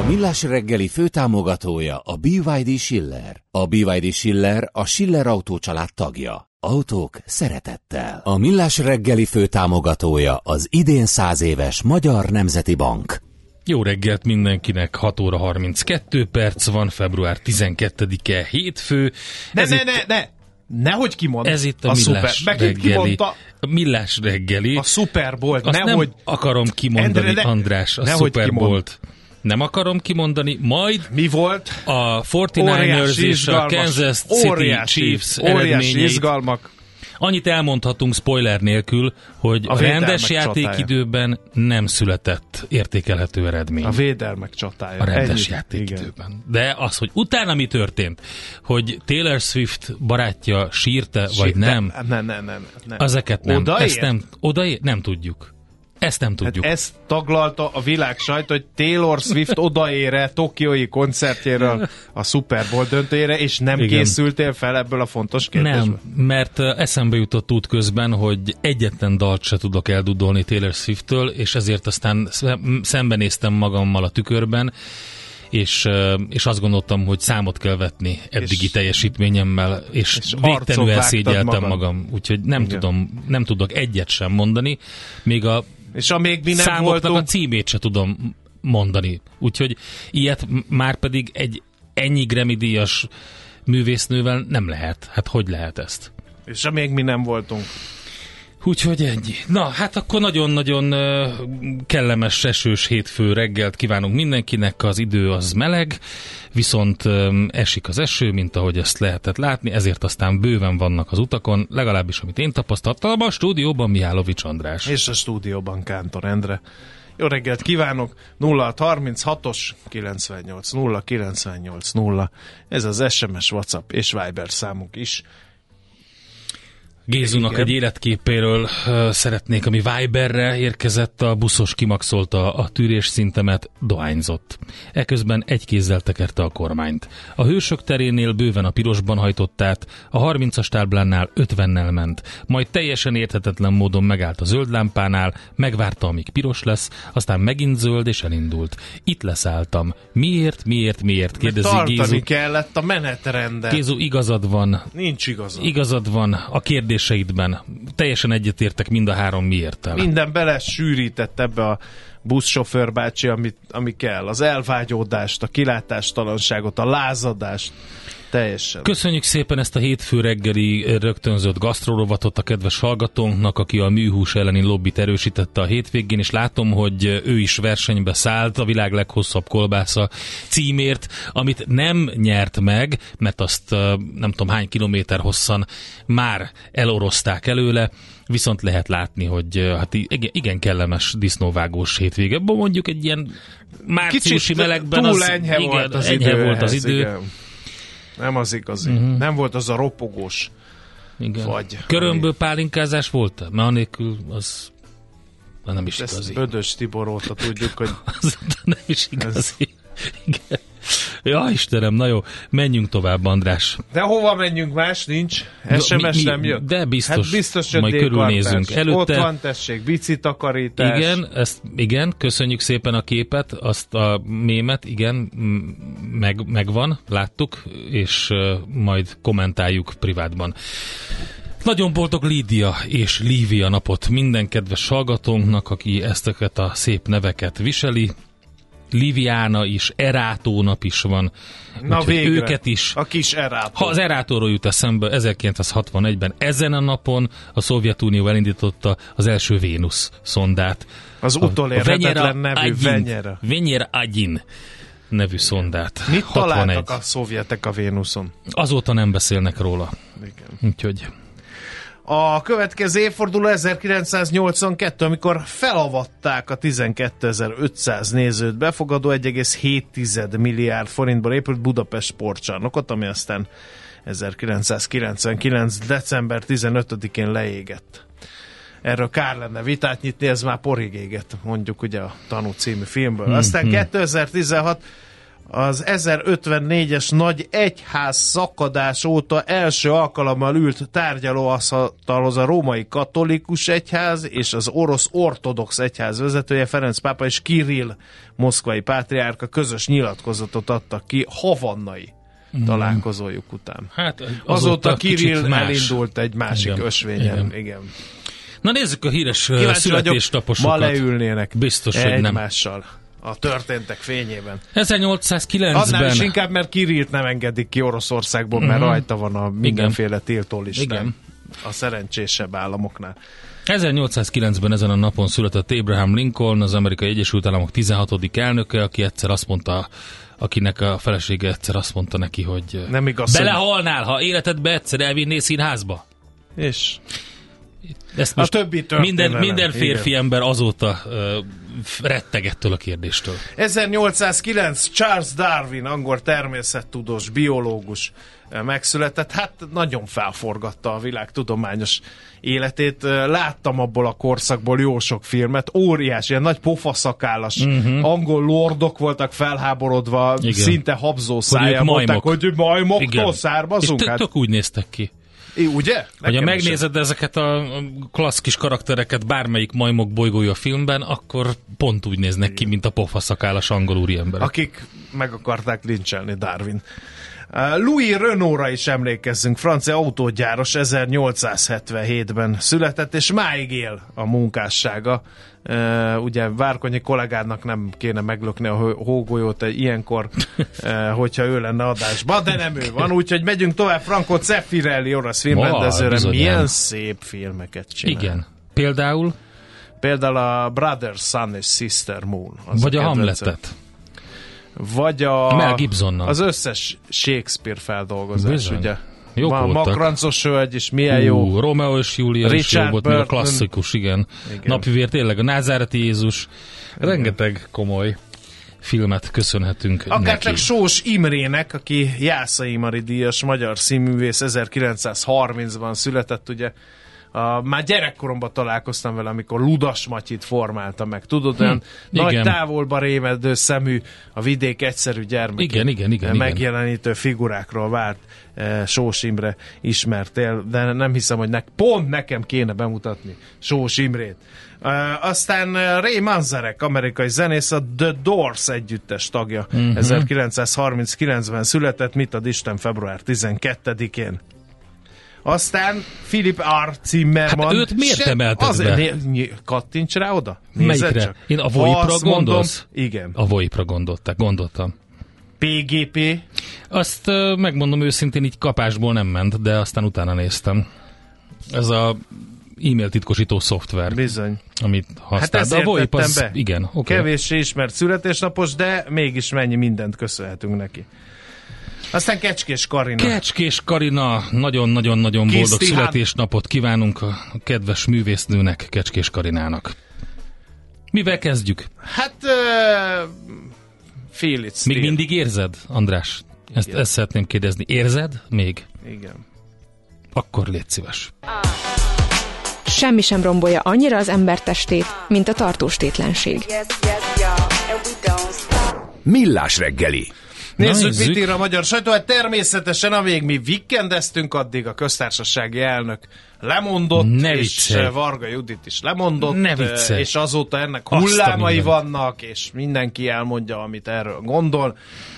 A Millás reggeli főtámogatója a BYD Schiller. A BYD Schiller a Schiller Autó család tagja. Autók szeretettel. A Millás reggeli főtámogatója az idén száz éves Magyar Nemzeti Bank. Jó reggelt mindenkinek, 6 óra 32 perc van, február 12-e hétfő. Ne, ez ne, itt, ne, ne! Nehogy kimond. Ez itt a, a Millás szuper. Megint reggeli. kimondta A Millás reggeli. a Super Bowl. Azt Nehogy. nem akarom kimondani, Endre, ne- András, a nehogy Super kimond. Nem akarom kimondani, majd Mi volt? a 49ers Óriási és a. Kansas City óriási, Chiefs óriási izgalmak. Annyit elmondhatunk spoiler nélkül, hogy A rendes csatája. játékidőben nem született értékelhető eredmény. A védelmek csatája. a rendes Ennyi. Igen. játékidőben. De az, hogy utána mi történt, hogy Taylor Swift barátja sírte, vagy Ne, nem, Ne, ne, ne, ne. ezeket nem. Odaért? Ezt nem, odaért? Nem tudjuk. Ezt nem Hát tudjuk. ezt taglalta a világ sajt, hogy Taylor Swift odaére Tokiói koncertjéről a Super Bowl döntőjére, és nem Igen. készültél fel ebből a fontos kérdésből? Nem, mert eszembe jutott út közben, hogy egyetlen dalt se tudok eldudolni Taylor Swift-től, és ezért aztán szem- szembenéztem magammal a tükörben, és, és azt gondoltam, hogy számot kell vetni eddigi És- teljesítményemmel, és, és végtelenül elszégyeltem magad. magam, úgyhogy nem Igen. tudom, nem tudok egyet sem mondani, még a És amíg mi nem számoknak voltunk, a címét se tudom mondani. Úgyhogy ilyet már pedig egy ennyi Grammy díjas művésznővel nem lehet. Hát hogy lehet ezt? és amíg mi nem voltunk. Úgyhogy ennyi. Na, hát akkor nagyon-nagyon kellemes, esős hétfő reggelt kívánunk mindenkinek, az idő az meleg, viszont esik az eső, mint ahogy ezt lehetett látni, ezért aztán bőven vannak az utakon, legalábbis amit én tapasztaltam, a stúdióban Mihálovics András. És a stúdióban Kántor Endre. Jó reggelt kívánok! 0636-os 98 0 98 0. Ez az SMS, WhatsApp és Viber számunk is. Gézunak Igen. egy életképéről szeretnék, ami Viberre érkezett, a buszos kimaxolta a tűrés szintemet, dohányzott. Eközben egy kézzel tekerte a kormányt. A hősök terénél bőven a pirosban hajtott át, a 30-as táblánál 50-nel ment, majd teljesen érthetetlen módon megállt a zöld lámpánál, megvárta, amíg piros lesz, aztán megint zöld és elindult. Itt leszálltam. Miért, miért, miért? Mert Kérdezi tartani Gézu. kellett a menetrendet. Gézu, igazad van, Nincs igazad. Igazad van a kérdéseidben. Teljesen egyetértek mind a három miért Minden bele sűrített ebbe a buszsofőr bácsi, amit, ami kell. Az elvágyódást, a kilátástalanságot, a lázadást. Teljesen. Köszönjük szépen ezt a hétfő reggeli rögtönzött gasztrorovatot a kedves hallgatónknak, aki a műhús elleni lobbit erősítette a hétvégén, és látom, hogy ő is versenybe szállt a világ leghosszabb kolbásza címért, amit nem nyert meg, mert azt ö, nem tudom hány kilométer hosszan már elorozták előle, viszont lehet látni, hogy hát igen, igen kellemes disznóvágós hétvége. Mondjuk egy ilyen márciusi Kicsit melegben túl az, enyhe igen, volt az enyhe idő. volt az idő. Igen. Nem az igazi. Uh-huh. Nem volt az a ropogós. Igen. Vagy- Körömből pálinkázás volt Mert anélkül az nem is Ezt igazi. Bödös Tibor óta tudjuk, hogy Az nem is igazi. Igen. Ja, Istenem, na jó, menjünk tovább, András. De hova menjünk más? Nincs. SMS mi- nem jött. de biztos. Hát biztos jött Majd körülnézünk. Előtte- Ott van, tessék, bici takarítás. Igen, ezt, igen, köszönjük szépen a képet, azt a mémet, igen, meg, megvan, láttuk, és uh, majd kommentáljuk privátban. Nagyon boldog Lídia és Lívia napot minden kedves hallgatónknak, aki ezteket a szép neveket viseli. Liviána is, Erátó nap is van. Na Úgyhogy végre. Őket is. A kis erátó. Ha az Erátóról jut eszembe, 1961-ben ezen a napon a Szovjetunió elindította az első Vénusz szondát. Az utolérhetetlen nevű Venyera. Venyera Agyin nevű szondát. Mit 61. találtak a szovjetek a Vénuszon? Azóta nem beszélnek róla. Igen. Úgyhogy A következő évforduló 1982, amikor felavatták a 12.500 nézőt befogadó 1,7 milliárd forintból épült Budapest sportcsarnokot, ami aztán 1999. december 15-én leégett. Erről kár lenne vitát nyitni, ez már porig égett, mondjuk ugye a Tanú című filmből. Aztán 2016 az 1054-es nagy egyház szakadás óta első alkalommal ült tárgyalóasztalhoz a római katolikus egyház és az orosz ortodox egyház vezetője Ferenc pápa és Kirill moszkvai pátriárka közös nyilatkozatot adtak ki havannai találkozójuk után. hát azóta, Azóta Kirill más. elindult egy másik Igen. ösvényen. Igen. Igen. Na nézzük a híres Kíváncsi vagyok, ma leülnének Biztos, hogy nem. egymással a történtek fényében. 1809-ben Annál is inkább, mert Kirillt nem engedik ki Oroszországból, mert rajta van a mindenféle tiltólistán. Mhm. Igen. A szerencsésebb államoknál. 1809-ben ezen a napon született Abraham Lincoln, az Amerikai Egyesült Államok 16. elnöke, aki egyszer azt mondta, akinek a felesége egyszer azt mondta neki, hogy Nem igaz, hogy- belehalnál, ha életedbe egyszer elvinnél színházba. És Ezt A most többi minden, minden férfi igen. ember azóta uh, retteg ettől a kérdéstől. 1809 Charles Darwin, angol természettudós, biológus eh, megszületett, hát nagyon felforgatta a világ tudományos életét. Eh, Láttam abból a korszakból jó sok filmet, óriás, ilyen nagy pofaszakállas uh-huh. angol lordok voltak felháborodva, Mhm. Igen. szinte habzó voltak, majmok. hogy majmoktól Igen. származunk. És Hát, tök úgy néztek ki. I- ugye? Nekem is megnézed ezeket a klassz kis karaktereket bármelyik majmok bolygója filmben, akkor pont úgy néznek ki, mint a pofaszakállas angol úriemberek. akik meg akarták lincselni Darwin. Louis Renault-ra is emlékezzünk, francia autógyáros 1877-ben született, és máig él a munkássága. Uh, ugye Várkonyi kollégádnak nem kéne meglökni a hó- hógolyót egy ilyenkor, uh, hogyha ő lenne adásban, de nem ő van, úgyhogy megyünk tovább. Franco Zeffirelli, orosz filmrendezőre, bizonyám. milyen szép filmeket csinál. Igen. Például, Például a Brother, Son és Sister Moon. Az vagy a kedvencem. Hamletet. Vagy a... Mel Gibsonnal. Az összes Shakespeare feldolgozás, Bizony. ugye? Jók Ma, voltak. Makrancos hölgy is milyen jó. Ú, Romeo és Julia is jó Richard volt, a klasszikus, igen. Igen. Napivér tényleg, a Názáreti Jézus. Rengeteg komoly filmet köszönhetünk Akár neki. csak Sós Imrének, aki Jászai Mari díjas magyar színművész 1930-ban született, ugye a, már gyerekkoromban találkoztam vele, amikor Ludas Matyit formálta meg. Tudod, olyan nagy Hm, igen. távolba rémedő szemű, a vidék egyszerű gyermek. Igen, igen, igen, igen. Megjelenítő figurákról várt eh, Sós Imre ismertél, de nem hiszem, hogy nek, pont nekem kéne bemutatni Sós Imrét. Uh, aztán uh, Ray Manzarek, amerikai zenész, a The Doors együttes tagja. Mhm. Uh-huh. 1939-ben született, mit ad Isten február 12-én. Aztán Philip R. Zimmerman. Hát őt miért Se- emelted azért, be? né- kattints rá oda. Nézed Melyikre? csak. Én a VoIP-ra Azt mondom, gondolsz? Igen. A VoIP-ra gondoltak, gondoltam. PGP. Azt ö, megmondom őszintén, így kapásból nem ment, de aztán utána néztem. Ez a e-mail titkosító szoftver, Bizony. amit használ. Hát de a VoIP az, be. igen. Okay. Kevéssé ismert születésnapos, de mégis mennyi mindent köszönhetünk neki. Aztán Kecskés Karina. Kecskés Karina, nagyon-nagyon-nagyon boldog Tihán. születésnapot kívánunk a kedves művésznőnek, Kecskés Karinának. Mivel kezdjük? hát uh, feel it Még still. mindig érzed, András? Ezt, Igen. ezt szeretném kérdezni. Érzed még? Igen. Akkor légy szíves. Semmi sem rombolja annyira az ember testét, mint a tartós tétlenség. Millás reggeli. Nézzük, nézzük. mit ír a magyar sajtó. Hát természetesen, amíg mi vikendeztünk, addig a köztársasági elnök lemondott, Ne és viccelj. Varga Judit is lemondott, Ne viccelj. és azóta ennek hullámai vannak, és mindenki elmondja, amit erről gondol,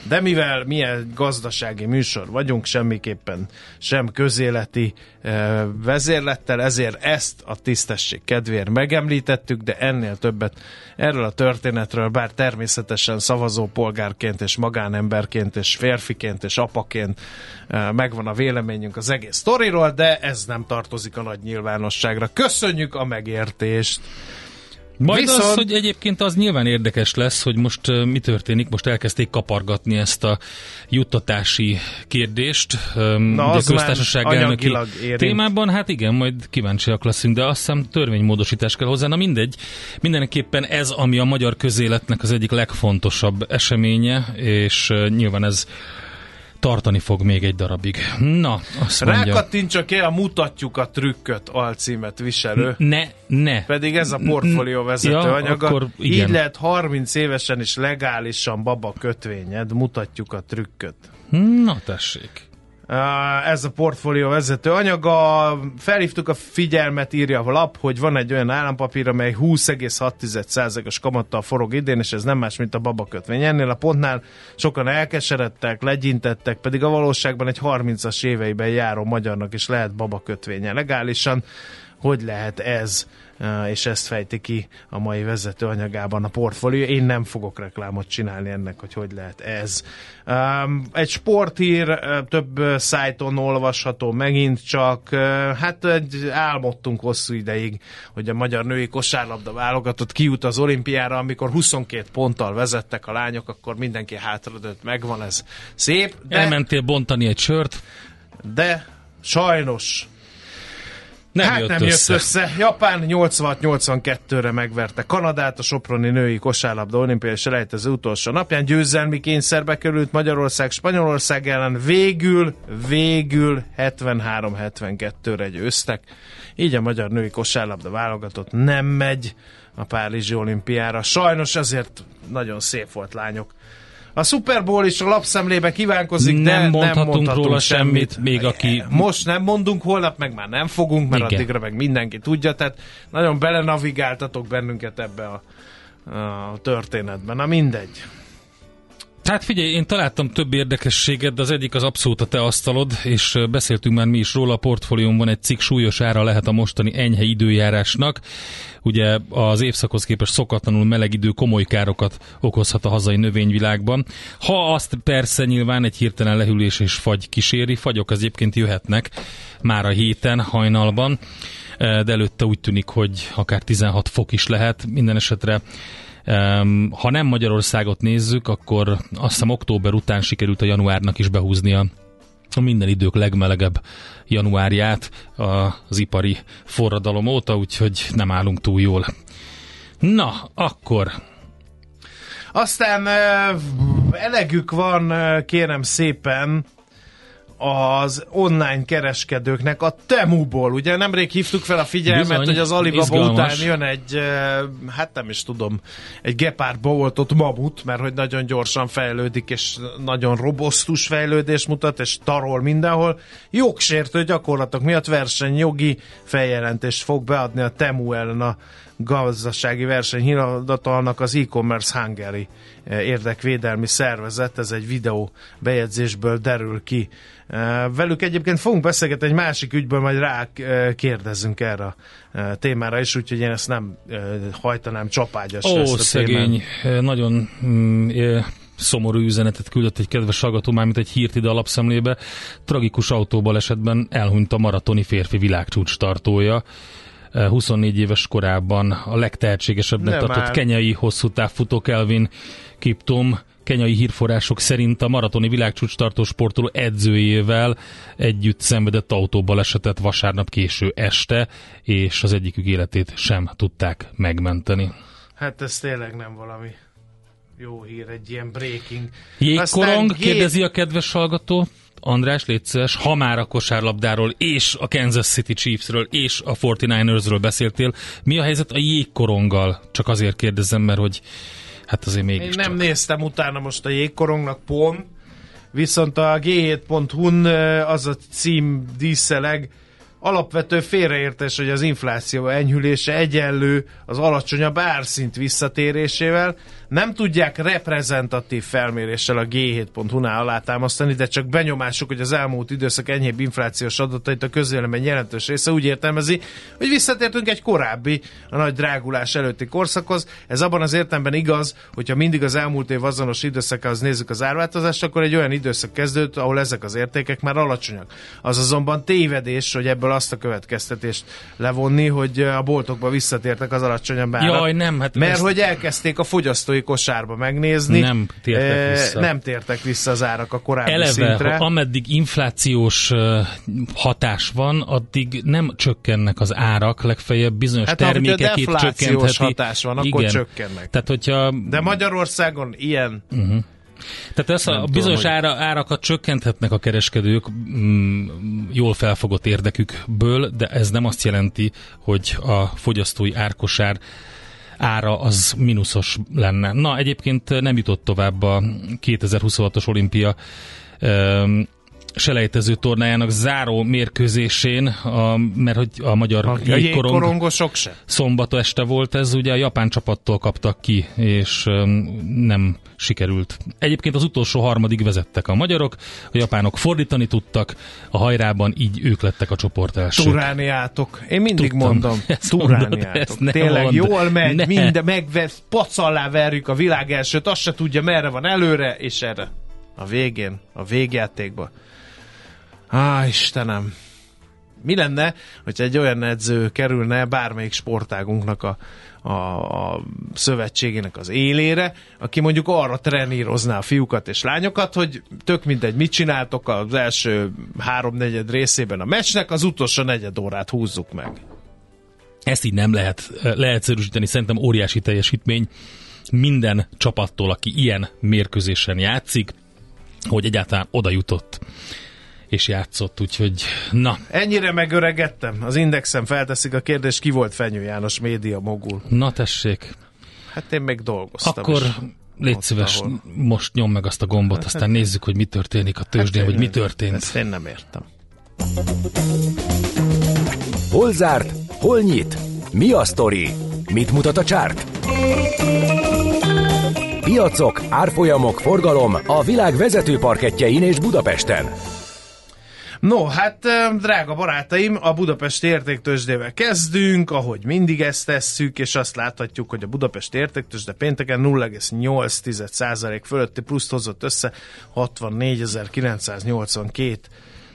de mivel milyen gazdasági műsor vagyunk, semmiképpen sem közéleti eh, vezérlettel, ezért ezt a tisztesség kedvéért megemlítettük, de ennél többet erről a történetről, bár természetesen szavazópolgárként és magánemberként és férfiként és apaként eh, megvan a véleményünk az egész sztoriról, de ez nem tartozik a nagy nyilvánosságra. Köszönjük a megértést! Majd Viszont... az, hogy egyébként az nyilván érdekes lesz, hogy most uh, mi történik, most elkezdték kapargatni ezt a juttatási kérdést. Um, Na, ugye az már köztársaság elnöki témában, hát igen, majd kíváncsiak leszünk, de azt hiszem törvénymódosítás kell hozzá. Na mindegy, mindenképpen ez, ami a magyar közéletnek az egyik legfontosabb eseménye, és uh, nyilván ez tartani fog még egy darabig. Na, azt mondja. Rákattintsak el a mutatjuk a trükköt alcímet viselő. Ne, ne. Pedig ez a portfólió vezető Ja, anyaga. akkor igen. Így lehet 30 évesen is legálisan baba kötvényed, mutatjuk a trükköt. Na tessék. Ez a portfólió vezető anyaga. Felhívtuk a figyelmet, írja a lap, hogy van egy olyan állampapír, amely 20,6%-os kamattal forog idén, és ez nem más, mint a babakötvény. Ennél a pontnál sokan elkeseredtek, legyintettek, pedig a valóságban egy 30-as éveiben járó magyarnak is lehet babakötvénye legálisan. Hogy lehet ez? És ezt fejti ki a mai vezető anyagában a portfólió. Én nem fogok reklámot csinálni ennek, hogy hogy lehet ez. Egy sporthír uh, több szájton olvasható megint csak. Hát egy, álmodtunk hosszú ideig, hogy a magyar női kosárlabda válogatott kijut az olimpiára, amikor 22 ponttal vezettek a lányok, akkor mindenki hátradőtt, megvan ez szép, de, Elmentél bontani egy sört, de sajnos nem hát jött nem össze. jött össze. Japán 86-82-re megverte Kanadát, a Soproni női kosárlabda olimpiai selejtező utolsó napján. Győzelmi kényszerbe került Magyarország Spanyolország ellen. Végül, végül 73-72-re győztek. Így a magyar női kosárlabda válogatott nem megy a Párizsi olimpiára. Sajnos ezért nagyon szép volt lányok. A Super Bowl is a lapszemlébe kívánkozik, de Nem nem mondhatunk mondhatunk róla semmit. semmit, még aki- Most nem mondunk, holnap meg már nem fogunk, mert Igen. addigra meg mindenki tudja, tehát nagyon belenavigáltatok bennünket ebbe a, a történetben. Na mindegy. Hát figyelj, én találtam több érdekességet, de az egyik az abszolút a te asztalod, és beszéltünk már mi is róla, a portfóliómban egy cikk súlyos ára lehet a mostani enyhe időjárásnak. Ugye az évszakhoz képest szokatlanul meleg idő komoly károkat okozhat a hazai növényvilágban. Ha azt persze nyilván egy hirtelen lehűlés és fagy kíséri, fagyok az egyébként jöhetnek már a héten, hajnalban, de előtte úgy tűnik, hogy akár 16 fok is lehet. Minden esetre ha nem Magyarországot nézzük, akkor azt hiszem október után sikerült a januárnak is behúznia a minden idők legmelegebb januárját az ipari forradalom óta, úgyhogy nem állunk túl jól. Na, akkor Aztán ö, elegük van, ö, kérem szépen, az online kereskedőknek a Temuból. Ugye nemrég hívtuk fel a figyelmet, Bizony, hogy az Alibaba izgalmas. után jön egy, ö, hát nem is tudom, egy gepárdba oltott mamut, mert hogy nagyon gyorsan fejlődik, és nagyon robosztus fejlődés mutat, és tarol mindenhol. Jogsértő gyakorlatok miatt versenyjogi feljelentést fog beadni a Temu ellen a gazdasági versenyhiratalnak az e-commerce Hungary eh, érdekvédelmi szervezet, ez egy videó bejegyzésből derül ki. Velük egyébként fogunk beszélgetni egy másik ügyből, majd rá kérdezzünk erre a témára is, úgyhogy én ezt nem hajtanám csapágyasra. Ó, ezt a szegény, témát. nagyon mm, szomorú üzenetet küldött egy kedves hallgató, mármint egy hírt ide a lapszemlébe. Tragikus autóbalesetben elhunyt a maratoni férfi világcsúcs tartója. Eh, 24 éves korában a legtehetségesebbnek tartott már. kenyai hosszú távfutó Kelvin Kiptum kenyai hírforrások szerint a maratoni világcsúcs tartó sportoló edzőjével együtt szenvedett autóbalesetet vasárnap késő este, és az egyikük életét sem tudták megmenteni. Hát ez tényleg nem valami jó hír, egy ilyen breaking. Jégkorong, gép- kérdezi a kedves hallgató. András, légy szíves, ha már a kosárlabdáról és a Kansas City Chiefsről és a 49ersről beszéltél, mi a helyzet a jégkoronggal? Csak azért kérdezem, mert hogy hát azért Én mégis nem néztem utána most a jégkorongnak pont, viszont a G7.hu-n az a cím díszeleg, alapvető félreértés, hogy az infláció enyhülése egyenlő az alacsonyabb árszint visszatérésével. Nem tudják reprezentatív felméréssel a G7.hu-nál alátámasztani, de csak benyomásuk, hogy az elmúlt időszak enyhébb inflációs adatait a közvélemény jelentős része úgy értelmezi, hogy visszatértünk egy korábbi, a nagy drágulás előtti korszakhoz. Ez abban az értelemben igaz, hogyha mindig az elmúlt év azonos időszakához nézzük az árváltozást, akkor egy olyan időszak kezdődött, ahol ezek az értékek már alacsonyak. Az azonban tévedés, hogy ebből azt a következtetést levonni, hogy a boltokba visszatértek az alacsonyabb árak. Jaj, nem, hát mert ezt- hogy elkezdték a fogyasztói kosárba megnézni. Nem tértek Eh, vissza. Nem tértek vissza az árak a korábbi Eleve, szintre. ha ameddig inflációs ö, hatás van, addig nem csökkennek az árak, legfeljebb bizonyos Hát, a termékekét deflációs csökkentheti. hatás van, akkor csökkennek. Tehát, hogyha De Magyarországon ilyen Tehát ezt a Nem tudom, bizonyos hogy- ára, árakat csökkenthetnek a kereskedők mm, jól felfogott érdekükből, de ez nem azt jelenti, hogy a fogyasztói árkosár ára az mínuszos lenne. Na, egyébként nem jutott tovább a 2026-os olimpia selejtező tornájának záró mérkőzésén, a, mert hogy a magyar a jégkorong jégkorongosok se. szombat este volt ez, ugye a japán csapattól kaptak ki, és öm, nem sikerült. Egyébként az utolsó harmadig vezettek a magyarok, a japánok fordítani tudtak, a hajrában így ők lettek a csoport elsők. Turániátok. Én mindig Tudtam. mondom, Ezt mondod, turániátok. ne Tényleg mondd. jól megy, Ne. minden megvesz, pacallá verjük a világ elsőt, azt se tudja merre van előre, és erre. A végén, a végjátékban. Á, Istenem. Mi lenne, hogyha egy olyan edző kerülne bármelyik sportágunknak a, a, a szövetségének az élére, aki mondjuk arra trenírozná a fiúkat és lányokat, hogy tök mindegy, mit csináltok az első háromnegyed részében a meccsnek, az utolsó negyed órát húzzuk meg. Ezt így nem lehet leegyszerűsíteni, szerintem óriási teljesítmény minden csapattól, aki ilyen mérkőzésen játszik, hogy egyáltalán oda jutott és játszott, úgyhogy na, Ennyire megöregettem. Az Indexen felteszik a kérdést, ki volt Fenyő János média mogul. na tessék, Hát én még dolgoztam. Akkor is. légy ott, szíves, ahol- most nyom meg azt a gombot, aztán nézzük, hogy mi történik a tőzsdén, Hát hogy mi én- történt. Ezt én nem értem. Hol zárt? Hol nyit? Mi a sztori? Mit mutat a csárt? Piacok, árfolyamok, forgalom a világ vezető parketjein és Budapesten. No, hát drága barátaim, a Budapesti értéktősdével kezdünk, ahogy mindig ezt tesszük, és azt láthatjuk, hogy a Budapesti értéktősde pénteken 0,8% fölötti pluszt hozott össze 64.982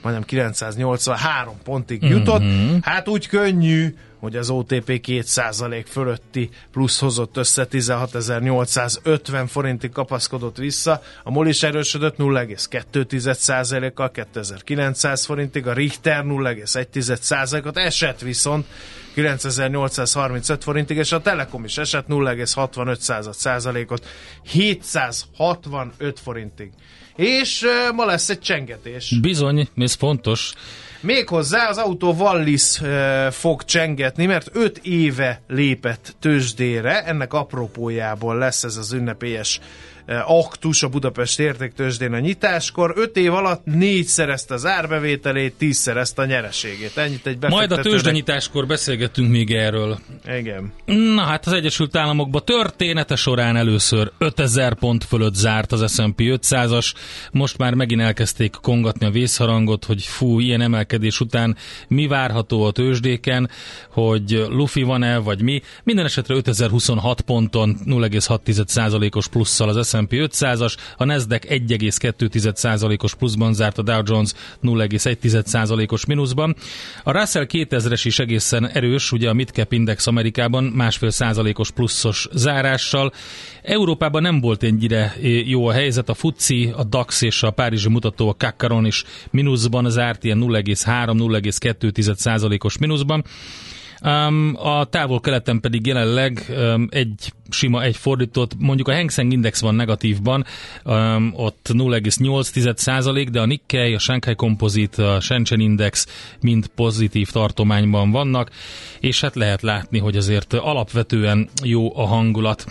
majdnem 983 pontig jutott. Hát úgy könnyű, hogy az OTP 2% fölötti plusz hozott össze 16.850 forintig kapaszkodott vissza, a MOL is erősödött 0,2%-kal 2900 forintig, a Richter 0,1%-ot esett viszont 9835 forintig, és a Telekom is esett 0,65%-ot 765 forintig. És uh, ma lesz egy csengetés. Bizony, ez fontos. Méghozzá az autó Wallis uh, fog csengetni, mert 5 éve lépett tőzsdére, ennek apropójából lesz ez az ünnepélyes aktus a Budapest értéktőzsdén a nyitáskor. 5 év alatt négy szerezte az árbevételét, 10 szerezte a nyereségét. Ennyit egy Majd a befektetőnek. tőzsdenyitáskor beszélgetünk még erről. Igen. Na hát az Egyesült Államokban története során először 5000 pont fölött zárt az S&P 500-as, most már megint elkezdték kongatni a vészharangot, hogy fú, ilyen emelkedés után mi várható a tőzsdéken, hogy lufi van-e, vagy mi. Minden esetre 5026 ponton 0,6%-os plusszal az S&P 500-as, a Nasdaq 1,2%-os pluszban zárt, a Dow Jones 0,1%-os mínuszban. A Russell 2000-es is egészen erős, ugye a Midcap Index Amerikában másfél százalékos pluszos zárással. Európában nem volt ennyire jó a helyzet, a FUCI, a DAX és a Párizsi mutató, a Kakaron is mínuszban zárt, ilyen 0,3-0,2 százalékos mínuszban. A távol-keleten pedig jelenleg um, egy sima egy fordított, mondjuk a Hang Seng Index van negatívban, um, ott 0,8% de a Nikkei, a Shanghai Composite, a Shenzhen Index mind pozitív tartományban vannak, és hát lehet látni, hogy azért alapvetően jó a hangulat.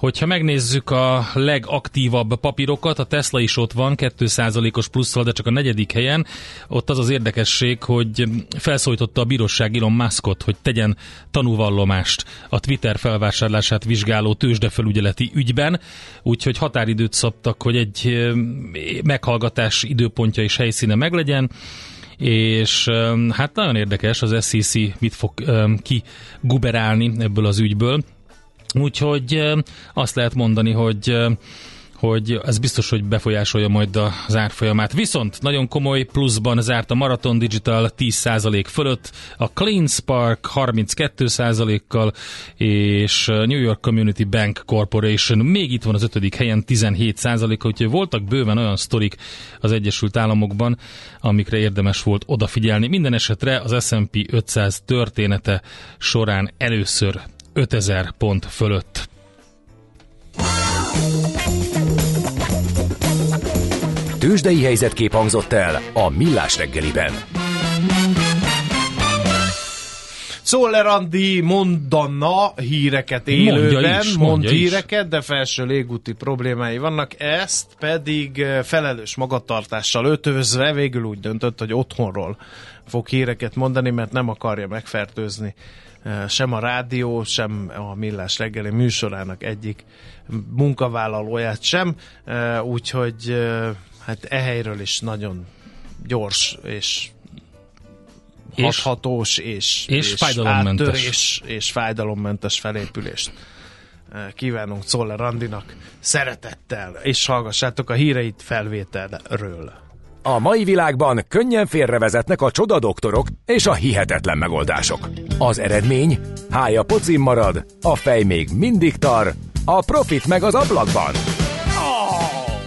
Hogyha megnézzük a legaktívabb papírokat, a Tesla is ott van, 2%-os plusszal, de csak a negyedik helyen. Ott az az érdekesség, hogy felszólította a bíróság Elon Muskot, hogy tegyen tanúvallomást a Twitter felvásárlását vizsgáló tőzsdefelügyeleti ügyben, úgyhogy határidőt szabtak, hogy egy meghallgatás időpontja és helyszíne meglegyen és hát nagyon érdekes az SEC mit fog kiguberálni ebből az ügyből. Úgyhogy azt lehet mondani, hogy hogy ez biztos, hogy befolyásolja majd az árfolyamát. Viszont nagyon komoly pluszban zárt a Marathon Digital 10% fölött, a Clean Spark 32%-kal, és New York Community Bank Corporation még itt van az ötödik helyen 17%-kal, úgyhogy voltak bőven olyan sztorik az Egyesült Államokban, amikre érdemes volt odafigyelni. Minden esetre az S&P 500 története során először 5000 pont fölött. Tőzsdei helyzetkép hangzott el a Millás reggeliben. Szoller Andi mondana híreket élőben, mondja is, mond híreket, is. de felső légúti problémái vannak, ezt pedig eh, felelős magatartással ötözve végül úgy döntött, hogy otthonról fog híreket mondani, mert nem akarja megfertőzni sem a rádió, sem a Millás reggeli műsorának egyik munkavállalóját sem, úgyhogy hát ehelyről is nagyon gyors és és, hathatós és, és, és fájdalommentes. Áttörés, és fájdalommentes felépülést kívánunk Czoller Randinak szeretettel, és hallgassátok a híreit felvételről. A mai világban könnyen félrevezetnek a csodadoktorok és a hihetetlen megoldások. Az eredmény? Hája pocim marad, a fej még mindig tar, a profit meg az ablakban.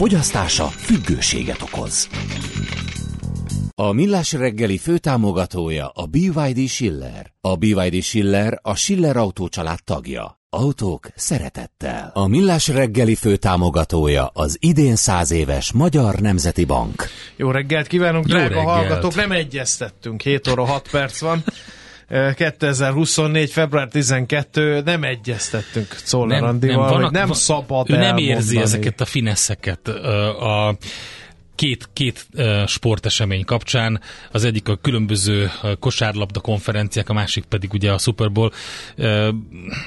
Fogyasztása függőséget okoz. A Millás reggeli főtámogatója a BYD Schiller. A BYD Schiller a Schiller Autó tagja. Autók szeretettel. A Millás reggeli főtámogatója az idén száz éves Magyar Nemzeti Bank. Jó reggelt kívánunk, Jó drága reggelt. hallgatók! Nem egyeztettünk, 7 óra 6 perc van. 2024. február 12. nem egyeztettünk Czoller Andival, nem, nem szabad Ő nem érzi ezeket a fineszeket. A, két, két uh, sportesemény kapcsán, az egyik a különböző uh, kosárlabda konferenciák, a másik pedig ugye a Super Bowl, uh,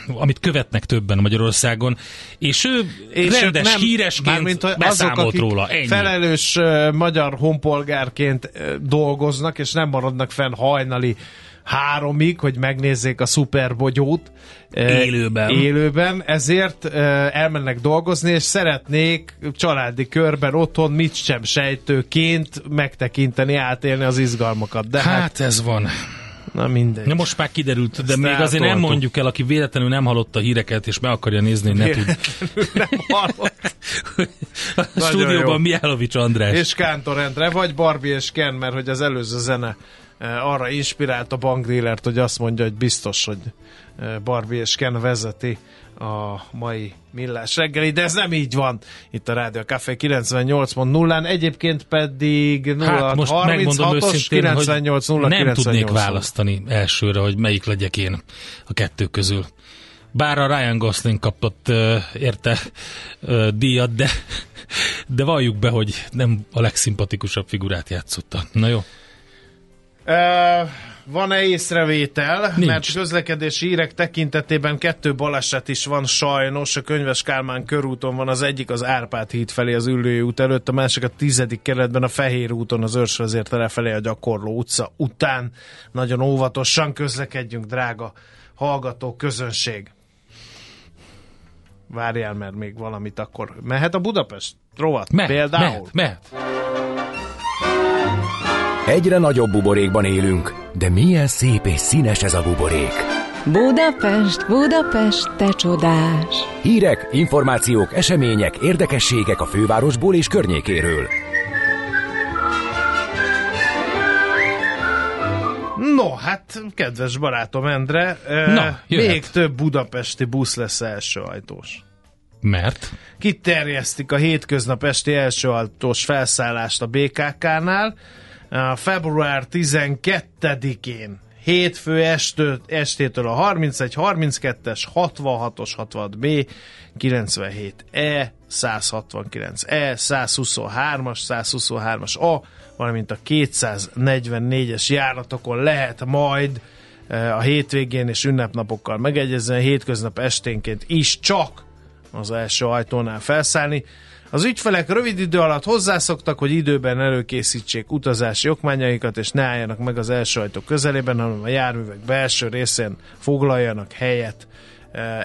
amit követnek többen Magyarországon, és ő és rendes nem, híresként beszámolt azok, róla. Ennyi. felelős magyar honpolgárként dolgoznak, és nem maradnak fenn hajnali háromig, hogy megnézzék a szuperbogyót élőben. élőben, ezért elmennek dolgozni, és szeretnék családi körben otthon mit sem sejtőként megtekinteni, átélni az izgalmakat. De hát, hát ez van. Na mindegy. Na most már kiderült, de Ezt még azért nem mondjuk el, aki véletlenül nem hallotta a híreket, és meg akarja nézni, hogy ne tud. nem hallott. a stúdióban Mihálovics András. És Kántor Endre, vagy Barbie és Ken, mert hogy az előző zene arra inspirált a bankdílert, hogy azt mondja, hogy biztos, hogy Barbie és Ken vezeti a mai millás reggeli, de ez nem így van itt a Rádió Café 98.0-án, egyébként pedig 0 hát most 36-os 98 0 nem tudnék választani elsőre, hogy melyik legyek én a kettő közül. Bár a Ryan Gosling kapott uh, érte uh, díjat, de, de valljuk be, hogy nem a legszimpatikusabb figurát játszotta. Na jó. Uh, van-e észrevétel? Nincs. Mert közlekedési hírek tekintetében kettő baleset is van sajnos. A Könyves Kálmán körúton van az egyik az Árpád híd felé az Üllői út előtt, a másik a tizedik keretben a Fehér úton az Őrsvezért felé a Gyakorló utca után. Nagyon óvatosan közlekedjünk, drága hallgató közönség. várjál, mert még valamit akkor mehet a Budapest rovat Mehet, például. mehet, mehet. Egyre nagyobb buborékban élünk, de milyen szép és színes ez a buborék. Budapest, Budapest, te csodás! Hírek, információk, események, érdekességek a fővárosból és környékéről. No, hát kedves barátom Endre, Na, jöhet. még több budapesti busz lesz első ajtós. Mert? Kiterjesztik a hétköznap esti első ajtós felszállást a BKK-nál. Február 12-én hétfő estő, estétől a 31, 32-es, 66-os, 66B, 97E, 169E, 123-as, 123-as A, valamint a 244-es járatokon lehet majd eh, a hétvégén és ünnepnapokkal megegyezni, hétköznap esténként is csak az első ajtónál felszállni. Az ügyfelek rövid idő alatt hozzászoktak, hogy időben előkészítsék utazási okmányaikat, és ne álljanak meg az első ajtó közelében, hanem a járművek belső részén foglaljanak helyet.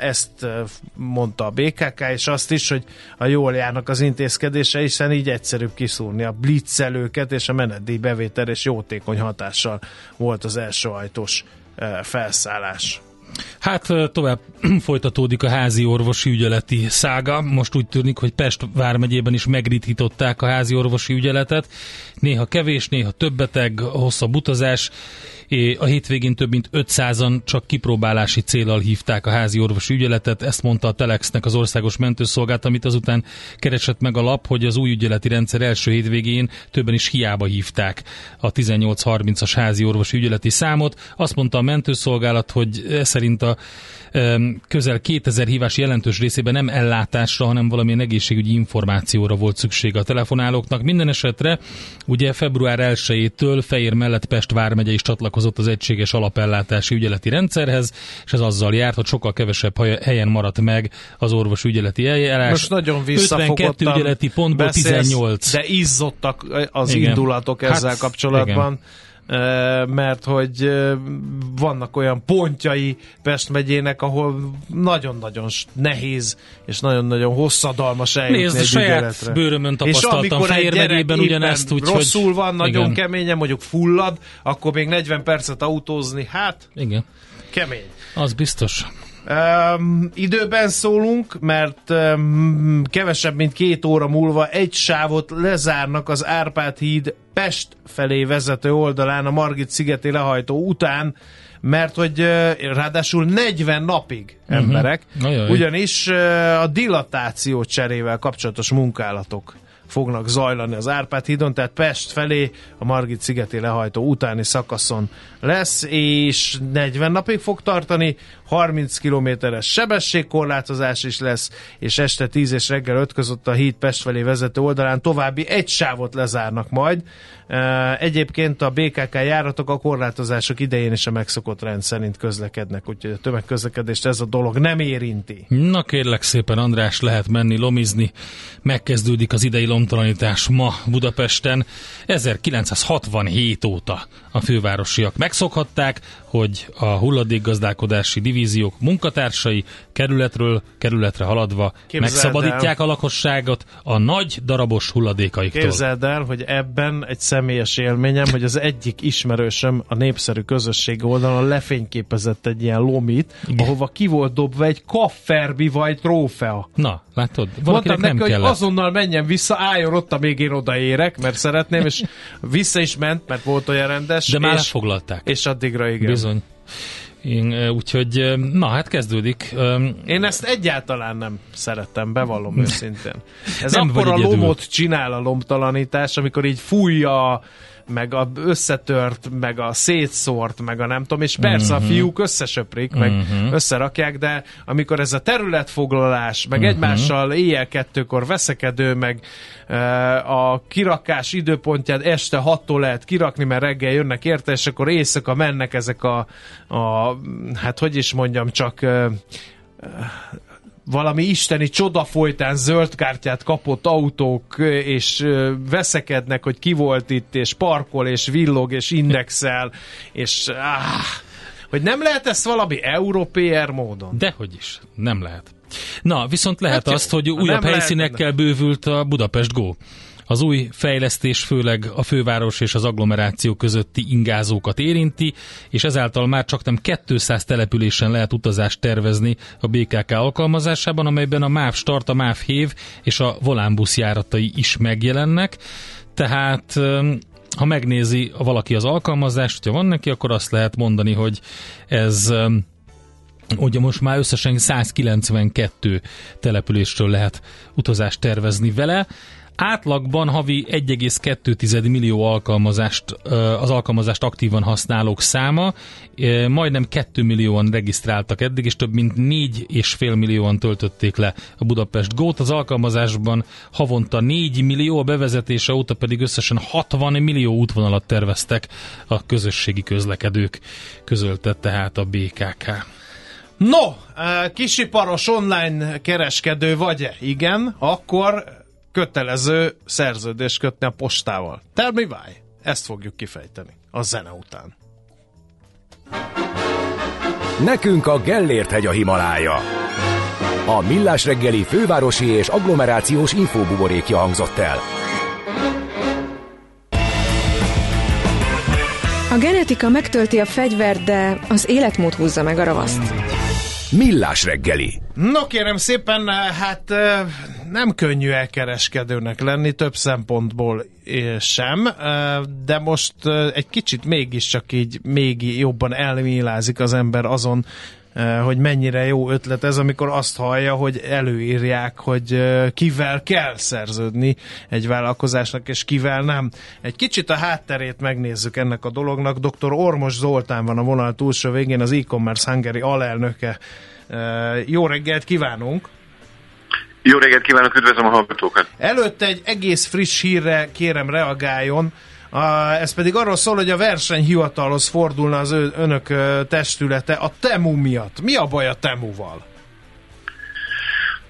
Ezt mondta a BKK, és azt is, hogy a jól járnak az intézkedése, hiszen így egyszerűbb kiszúrni a blitzelőket, és a menetdíj bevétel és jótékony hatással volt az első ajtós felszállás. Hát tovább folytatódik a házi orvosi ügyeleti szága. Most úgy tűnik, hogy Pest vármegyében is megrithították a házi orvosi ügyeletet. Néha kevés, néha több beteg, hosszabb utazás. A hétvégén több mint 500-an csak kipróbálási célral hívták a házi orvosi ügyeletet. Ezt mondta a Telexnek az országos mentőszolgálat, amit azután keresett meg a lap, hogy az új ügyeleti rendszer első hétvégén többen is hiába hívták a 1830-as házi orvosi ügyeleti számot. Azt mondta a mentőszolgálat, hogy ez szerint a közel 2000 hívás jelentős részében nem ellátásra, hanem valamilyen egészségügyi információra volt szüksége a telefonálóknak. Minden esetre ugye február 1-től Fejér mellett Pest vármegye is csatlakozott az egységes alapellátási ügyeleti rendszerhez, és ez azzal járt, hogy sokkal kevesebb helyen maradt meg az orvos ügyeleti eljárás. Most nagyon 52 visszafogottan ügyeleti pontból beszélsz, 18. De izzottak az Igen. indulatok ezzel Hát, kapcsolatban. Ö, mert hogy vannak olyan pontjai Pest megyének, ahol nagyon-nagyon nehéz és nagyon-nagyon hosszadalmas eljutni Nézd, egy saját ügyeletre. bőrömön És tapasztaltam amikor egy Fejér gyerek megyében ugyanezt, úgyhogy... rosszul van, nagyon igen. keményen, mondjuk fullad, akkor még 40 percet autózni, hát Igen, kemény. az biztos. Um, időben szólunk, mert um, kevesebb, mint két óra múlva egy sávot lezárnak az Árpád híd Pest felé vezető oldalán a Margit szigeti lehajtó után, mert hogy uh, ráadásul 40 napig emberek, Ajaj. ugyanis uh, a dilatáció cserével kapcsolatos munkálatok fognak zajlani az Árpád hídon, tehát Pest felé a Margit szigeti lehajtó utáni szakaszon lesz, és 40 napig fog tartani, 30 kilométeres sebességkorlátozás is lesz, és este 10 és reggel 5 között a híd Pest felé vezető oldalán további egy sávot lezárnak majd. Egyébként a BKK járatok a korlátozások idején is a megszokott rend szerint közlekednek, úgyhogy a tömegközlekedést ez a dolog nem érinti. Na kérlek szépen, András, lehet menni lomizni. Megkezdődik az idei lomtalanítás ma Budapesten. 1967 óta a fővárosiak megszokhatták, hogy a hulladékgazdálkodási divíziók munkatársai kerületről kerületre haladva Képzeld megszabadítják a lakosságot a nagy darabos hulladékaiktól. Képzeld el, hogy ebben egy személyes élményem, hogy az egyik ismerősöm a népszerű közösség oldalon lefényképezett egy ilyen lomit, Igen. ahova ki volt dobva egy kafferbi vagy trófea. Na, látod? Mondtam Valakinek neki, nem hogy azonnal menjen vissza, álljon ott, amíg én odaérek, mert szeretném, és vissza is ment, mert volt olyan rendes. De már és, lefoglalták. és addigra igen. Bizony. Én, úgyhogy, na hát kezdődik. Én ezt egyáltalán nem szerettem, bevallom őszintén. Ez Nem akkor a egyedül. lomot csinál a lomtalanítás, amikor így fújja, meg a összetört, meg a szétszórt, meg a nem tudom, és persze Mhm. a fiúk összesöprik, meg összerakják, de amikor ez a területfoglalás, meg Mhm. egymással éjjel kettőkor veszekedő, meg e, a kirakás időpontját este hattól lehet kirakni, mert reggel jönnek érte, és akkor éjszaka mennek ezek a, a hát hogy is mondjam, csak e, valami isteni csoda folytán zöld kártyát kapott autók, és veszekednek, hogy ki volt itt, és parkol, és villog, és indexel, és áh, hogy nem lehet ezt valami európér módon? Dehogy is, nem lehet. Na, viszont lehet Hát azt, hogy újabb helyszínekkel lehet, bővült a Budapest Go. Az új fejlesztés főleg a főváros és az agglomeráció közötti ingázókat érinti, és ezáltal már csak nem 200 településen lehet utazást tervezni a BKK alkalmazásában, amelyben a MÁV Start, a MÁV Hév és a Volánbusz járatai is megjelennek. Tehát ha megnézi valaki az alkalmazást, hogyha van neki, akkor azt lehet mondani, hogy ez Ugye most már összesen 192 településről lehet utazást tervezni vele. Átlagban havi 1,2 millió alkalmazást, az alkalmazást aktívan használók száma, majdnem 2 millióan regisztráltak eddig, és több mint 4,5 millióan töltötték le a Budapest Go-t. Az alkalmazásban havonta 4 millió, a bevezetése óta pedig összesen 60 millió útvonalat terveztek a közösségi közlekedők, közölte tehát a BKK. No, kisiparos online kereskedő vagy-e? Igen, akkor kötelező szerződést kötni a postával. Tell me why? Ezt fogjuk kifejteni a zene után. Nekünk a Gellért hegy a Himalája. A Millás reggeli fővárosi és agglomerációs infóbuborékja hangzott el. A genetika megtölti a fegyvert, de az életmód húzza meg a ravaszt. Millás reggeli. No kérem szépen, eh, hát eh, nem könnyű elkereskedőnek lenni több szempontból eh, sem, de most egy kicsit mégiscsak így még jobban elmélázik az ember azon, hogy mennyire jó ötlet ez, amikor azt hallja, hogy előírják, hogy eh, kivel kell szerződni egy vállalkozásnak, és kivel nem. Egy kicsit a hátterét megnézzük ennek a dolognak. Dr. Ormos Zoltán van a vonal túlsó végén, az e-commerce Hungary alelnöke. Eh, Jó reggelt kívánunk! Jó reggelt kívánok, üdvözlöm a hallgatókat! Előtte egy egész friss hírre kérem reagáljon, a, ez pedig arról szól, hogy a versenyhivatalhoz fordulna az ő, önök testülete a Temu miatt. Mi a baj a Temuval?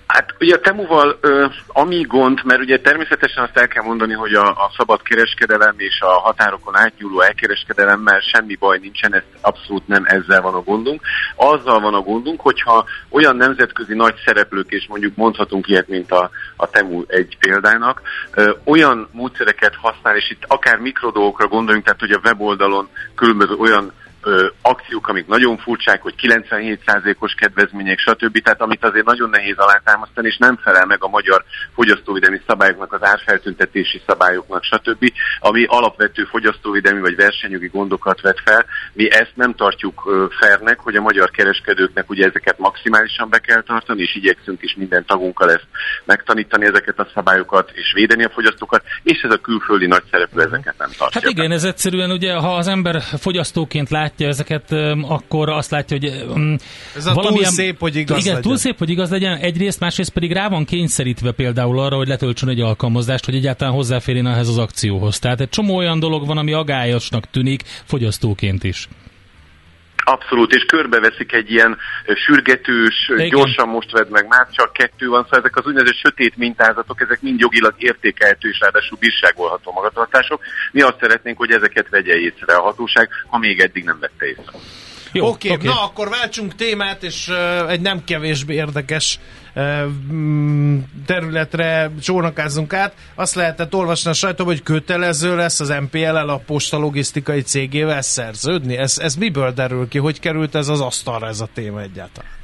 Hát ugye a Temuval ö, ami gond, mert ugye természetesen azt el kell mondani, hogy a, a szabad kereskedelem és a határokon átnyúló elkereskedelemmel semmi baj nincsen, ez abszolút nem ezzel van a gondunk. Azzal van a gondunk, hogyha olyan nemzetközi nagy szereplők, és mondjuk mondhatunk ilyet, mint a, a Temu egy példának, ö, olyan módszereket használ, és itt akár mikrodolgokra gondoljunk, tehát hogy a weboldalon különböző olyan ö, akciók, amik nagyon furcsák, hogy 97%-os kedvezmények, stb. Tehát amit azért nagyon nehéz alátámasztani, és nem felel meg a magyar fogyasztóvédelmi szabályoknak, az árfeltüntetési szabályoknak, stb. Ami alapvető fogyasztóvédelmi vagy versenyjogi gondokat vet fel. Mi ezt nem tartjuk ö, fairnek, hogy a magyar kereskedőknek ugye ezeket maximálisan be kell tartani, és igyekszünk is minden tagunkkal ezt megtanítani ezeket a szabályokat, és védeni a fogyasztókat, és ez a külföldi nagy szereplő ezeket nem tartja. Hát igen, ez egyszerűen ugye, ha az ember fogyasztóként látja ezeket, akkor azt látja, hogy Ez a túl szép, hogy igaz igen, legyen. túl szép, hogy igaz legyen egyrészt, másrészt pedig rá van kényszerítve például arra, hogy letöltsön egy alkalmazást, hogy egyáltalán hozzáférjen ehhez az akcióhoz. Tehát egy csomó olyan dolog van, ami agályosnak tűnik fogyasztóként is. Abszolút, és körbeveszik egy ilyen sürgetős, Igen. gyorsan most vedd meg, már csak kettő van, szóval ezek az úgynevezett sötét mintázatok, ezek mind jogilag értékelhető és ráadásul bírságolható magatartások. Mi azt szeretnénk, hogy ezeket vegye észre a hatóság, ha még eddig nem vette észre. Oké, okay, na akkor váltsunk témát, és uh, egy nem kevésbé érdekes uh, mm, területre csónakázzunk át. Azt lehetett olvasni a sajtóban, hogy kötelező lesz az MPL-el a posta logisztikai cégével szerződni. Ez, ez miből derül ki? Hogy került ez az asztalra ez a téma egyáltalán?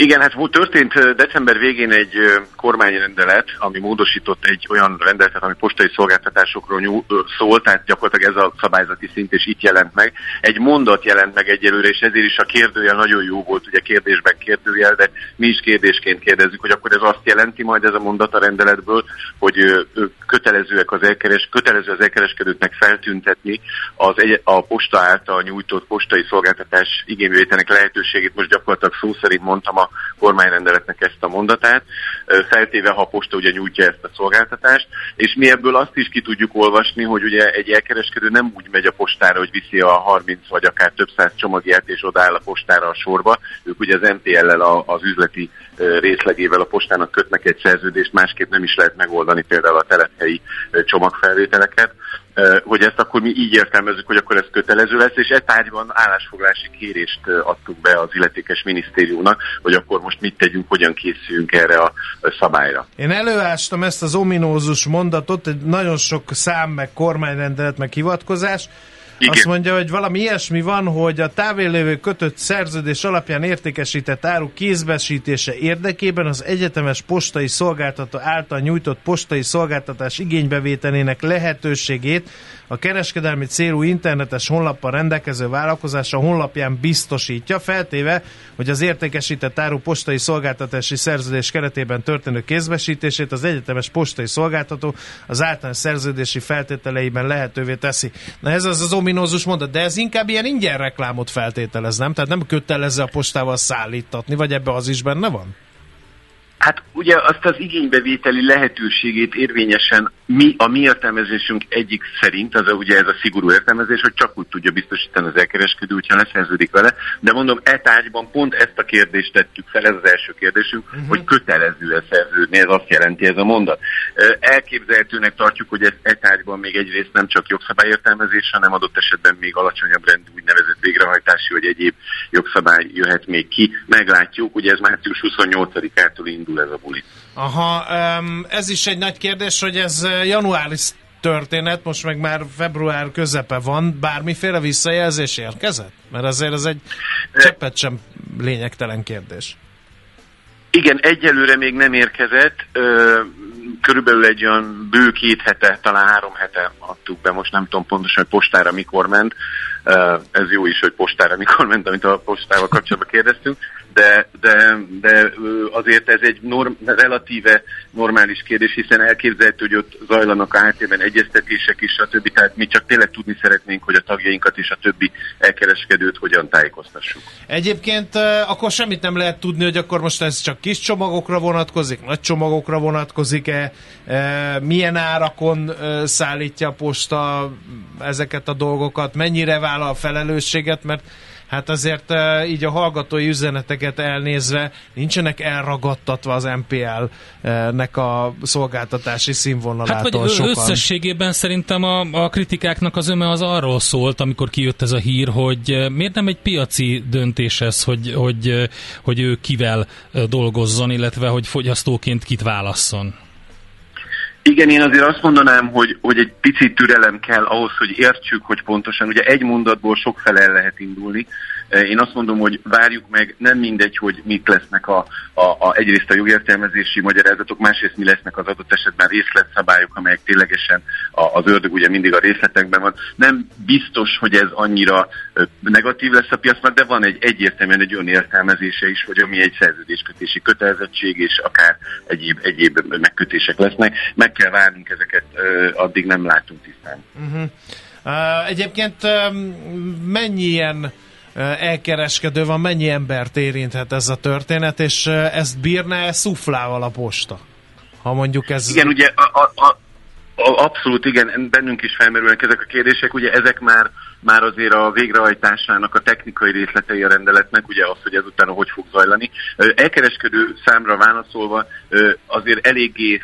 Igen, hát történt december végén egy kormányrendelet, ami módosított egy olyan rendeletet, ami postai szolgáltatásokról nyúl, szól, tehát gyakorlatilag ez a szabályzati szint, és itt jelent meg. Egy mondat jelent meg egyelőre, és ezért is a kérdőjel nagyon jó volt, ugye kérdésben kérdőjel, de mi is kérdésként kérdezzük, hogy akkor ez azt jelenti majd ez a mondat a rendeletből, hogy kötelezőek az elkeres, kötelező az elkereskedőknek feltüntetni az egy, a posta által nyújtott postai szolgáltatás igényvételnek lehetőségét, most gyakorlatilag szó szerint mondtam a kormányrendeletnek ezt a mondatát, feltéve, ha a posta ugye nyújtja ezt a szolgáltatást, és mi ebből azt is ki tudjuk olvasni, hogy ugye egy elkereskedő nem úgy megy a postára, hogy viszi a 30 vagy akár több száz csomagját, és odaáll a postára a sorba. Ők ugye az MTL-lel az üzleti részlegével a postának kötnek egy szerződést, másképp nem is lehet megoldani például a telephelyi csomagfelvételeket. Hogy ezt akkor mi így értelmezzük, hogy akkor ez kötelező lesz, és e tárgyban állásfoglási kérést adtuk be az illetékes minisztériumnak, hogy akkor most mit tegyünk, hogyan készüljünk erre a szabályra. Én előástam ezt az ominózus mondatot, egy nagyon sok szám, meg kormányrendelet, meg hivatkozás, igen. Azt mondja, hogy valami ilyesmi van, hogy a távélévő kötött szerződés alapján értékesített áru kézbesítése érdekében az egyetemes postai szolgáltató által nyújtott postai szolgáltatás igénybevételének lehetőségét a kereskedelmi célú internetes honlappal rendelkező vállalkozás a honlapján biztosítja, feltéve, hogy az értékesített áru postai szolgáltatási szerződés keretében történő kézbesítését az egyetemes postai szolgáltató az általános szerződési feltételeiben lehetővé teszi. Na ez az az ominózus mondat, de ez inkább ilyen ingyen reklámot feltételez, nem? Tehát nem kötelezze a postával szállítatni, vagy ebbe az is benne van? Hát ugye azt az igénybevételi lehetőségét érvényesen mi, a mi értelmezésünk egyik szerint, az a, ugye ez a szigorú értelmezés, hogy csak úgy tudja biztosítani az elkereskedő, hogyha leszerződik vele, de mondom, e tárgyban pont ezt a kérdést tettük fel, ez az első kérdésünk, uh-huh. hogy kötelező-e szerződni, ez azt jelenti ez a mondat. Elképzelhetőnek tartjuk, hogy ez e tárgyban még egyrészt nem csak jogszabályértelmezés, hanem adott esetben még alacsonyabb rendű úgynevezett végrehajtási vagy egyéb jogszabály jöhet még ki. Meglátjuk, ugye ez március 28-ától indul ez a buli. Aha, ez is egy nagy kérdés, hogy ez januári történet, most meg már február közepe van, bármiféle visszajelzés érkezett? Mert azért ez egy cseppet sem lényegtelen kérdés. Igen, egyelőre még nem érkezett, körülbelül egy olyan bő két hete, talán három hete adtuk be, most nem tudom pontosan, hogy postára mikor ment, ez jó is, hogy postára mikor ment, amit a postával kapcsolatban kérdeztünk, de, de, de azért ez egy norm, relatíve normális kérdés, hiszen elképzelhető, hogy ott zajlanak általában egyeztetések is, stb. Tehát mi csak tényleg tudni szeretnénk, hogy a tagjainkat és a többi elkereskedőt hogyan tájékoztassuk. Egyébként akkor semmit nem lehet tudni, hogy akkor most ez csak kis csomagokra vonatkozik, nagy csomagokra vonatkozik-e, milyen árakon szállítja a posta ezeket a dolgokat, mennyire vállal a felelősséget, mert hát azért így a hallgatói üzeneteket elnézve nincsenek elragadtatva az MPL-nek a szolgáltatási színvonalától hát, sokan. Összességében szerintem a, a kritikáknak az öme az arról szólt, amikor kijött ez a hír, hogy miért nem egy piaci döntés ez, hogy, hogy, hogy ő kivel dolgozzon, illetve hogy fogyasztóként kit válasszon. Igen, én azért azt mondanám, hogy, hogy egy picit türelem kell ahhoz, hogy értsük, hogy pontosan, ugye egy mondatból sok fel el lehet indulni, én azt mondom, hogy várjuk meg, nem mindegy, hogy mik lesznek a, a, a egyrészt a jogértelmezési magyarázatok, másrészt mi lesznek az adott esetben részletszabályok, amelyek ténylegesen a, az ördög ugye mindig a részletekben van. Nem biztos, hogy ez annyira negatív lesz a piacnak, de van egy egyértelműen egy olyan értelmezése is, hogy ami egy szerződéskötési kötelezettség, és akár egyéb, egyéb megkötések lesznek. Meg kell várnunk ezeket, addig nem látunk tisztán. Uh-huh. Uh, egyébként uh, mennyi ilyen elkereskedő van, mennyi embert érinthet ez a történet, és ezt bírná-e szuflával a posta? Ha mondjuk ez... Igen, ugye a, a, a, abszolút igen, bennünk is felmerülnek ezek a kérdések, ugye ezek már már azért a végrehajtásának a technikai részletei a rendeletnek, ugye az, hogy ezután hogy fog zajlani. Elkereskedő számra válaszolva azért eléggé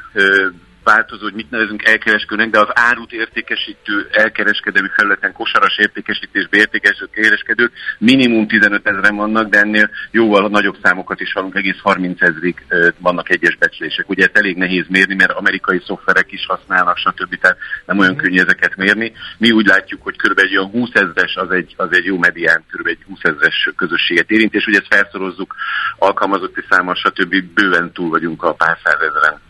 változó, hogy mit nevezünk elkereskedőnek, de az árut értékesítő elkereskedelmi felületen kosaras értékesítésbe értékesítő kereskedők minimum 15 ezeren vannak, de ennél jóval nagyobb számokat is hallunk, egész 30 ezrig vannak egyes becslések. Ugye ez elég nehéz mérni, mert amerikai szoftverek is használnak, stb. Tehát nem olyan könnyű ezeket mérni. Mi úgy látjuk, hogy kb. egy olyan 20 ezres az egy, az egy jó medián, kb. egy 20 ezres közösséget érint, és ugye ezt felszorozzuk alkalmazotti számmal, stb. bőven túl vagyunk a pár százezeren.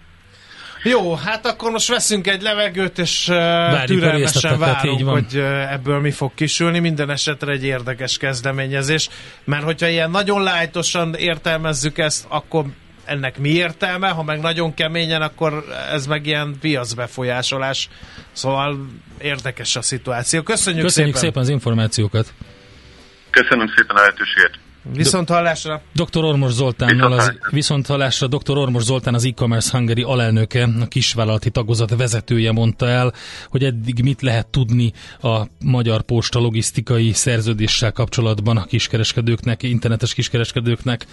Jó, hát akkor most veszünk egy levegőt, és Várjuk türelmesen várunk, hogy ebből mi fog kisülni. Minden esetre egy érdekes kezdeményezés, mert hogyha ilyen nagyon lájtosan értelmezzük ezt, akkor ennek mi értelme, ha meg nagyon keményen, akkor ez meg ilyen piacbefolyásolás. Szóval érdekes a szituáció. Köszönjük, Köszönjük szépen. szépen az információkat. Köszönöm szépen a lehetőséget. Viszont hallásra. Dr. Ormos Zoltánnal az, viszont hallásra Dr. Ormos Zoltán az e-commerce Hungary alelnöke, a kisvállalati tagozat vezetője mondta el, hogy eddig mit lehet tudni a Magyar Posta logisztikai szerződéssel kapcsolatban a kiskereskedőknek, internetes kiskereskedőknek.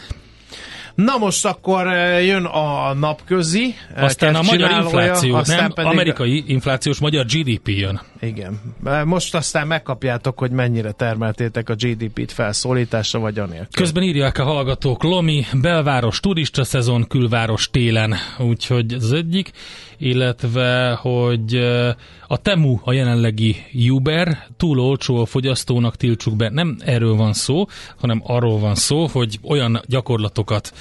Na most akkor eh, jön a napközi. eh, aztán a magyar infláció, nem, pedig... amerikai inflációs magyar GDP jön. Igen. Most aztán megkapjátok, hogy mennyire termeltétek a GDP-t felszólításra vagy anélkül. Közben írják a hallgatók, Lomi, belváros turista szezon, külváros télen. Úgyhogy az egyik, illetve, hogy a Temu a jelenlegi Uber, túl olcsó a fogyasztónak, tiltsuk be. Nem erről van szó, hanem arról van szó, hogy olyan gyakorlatokat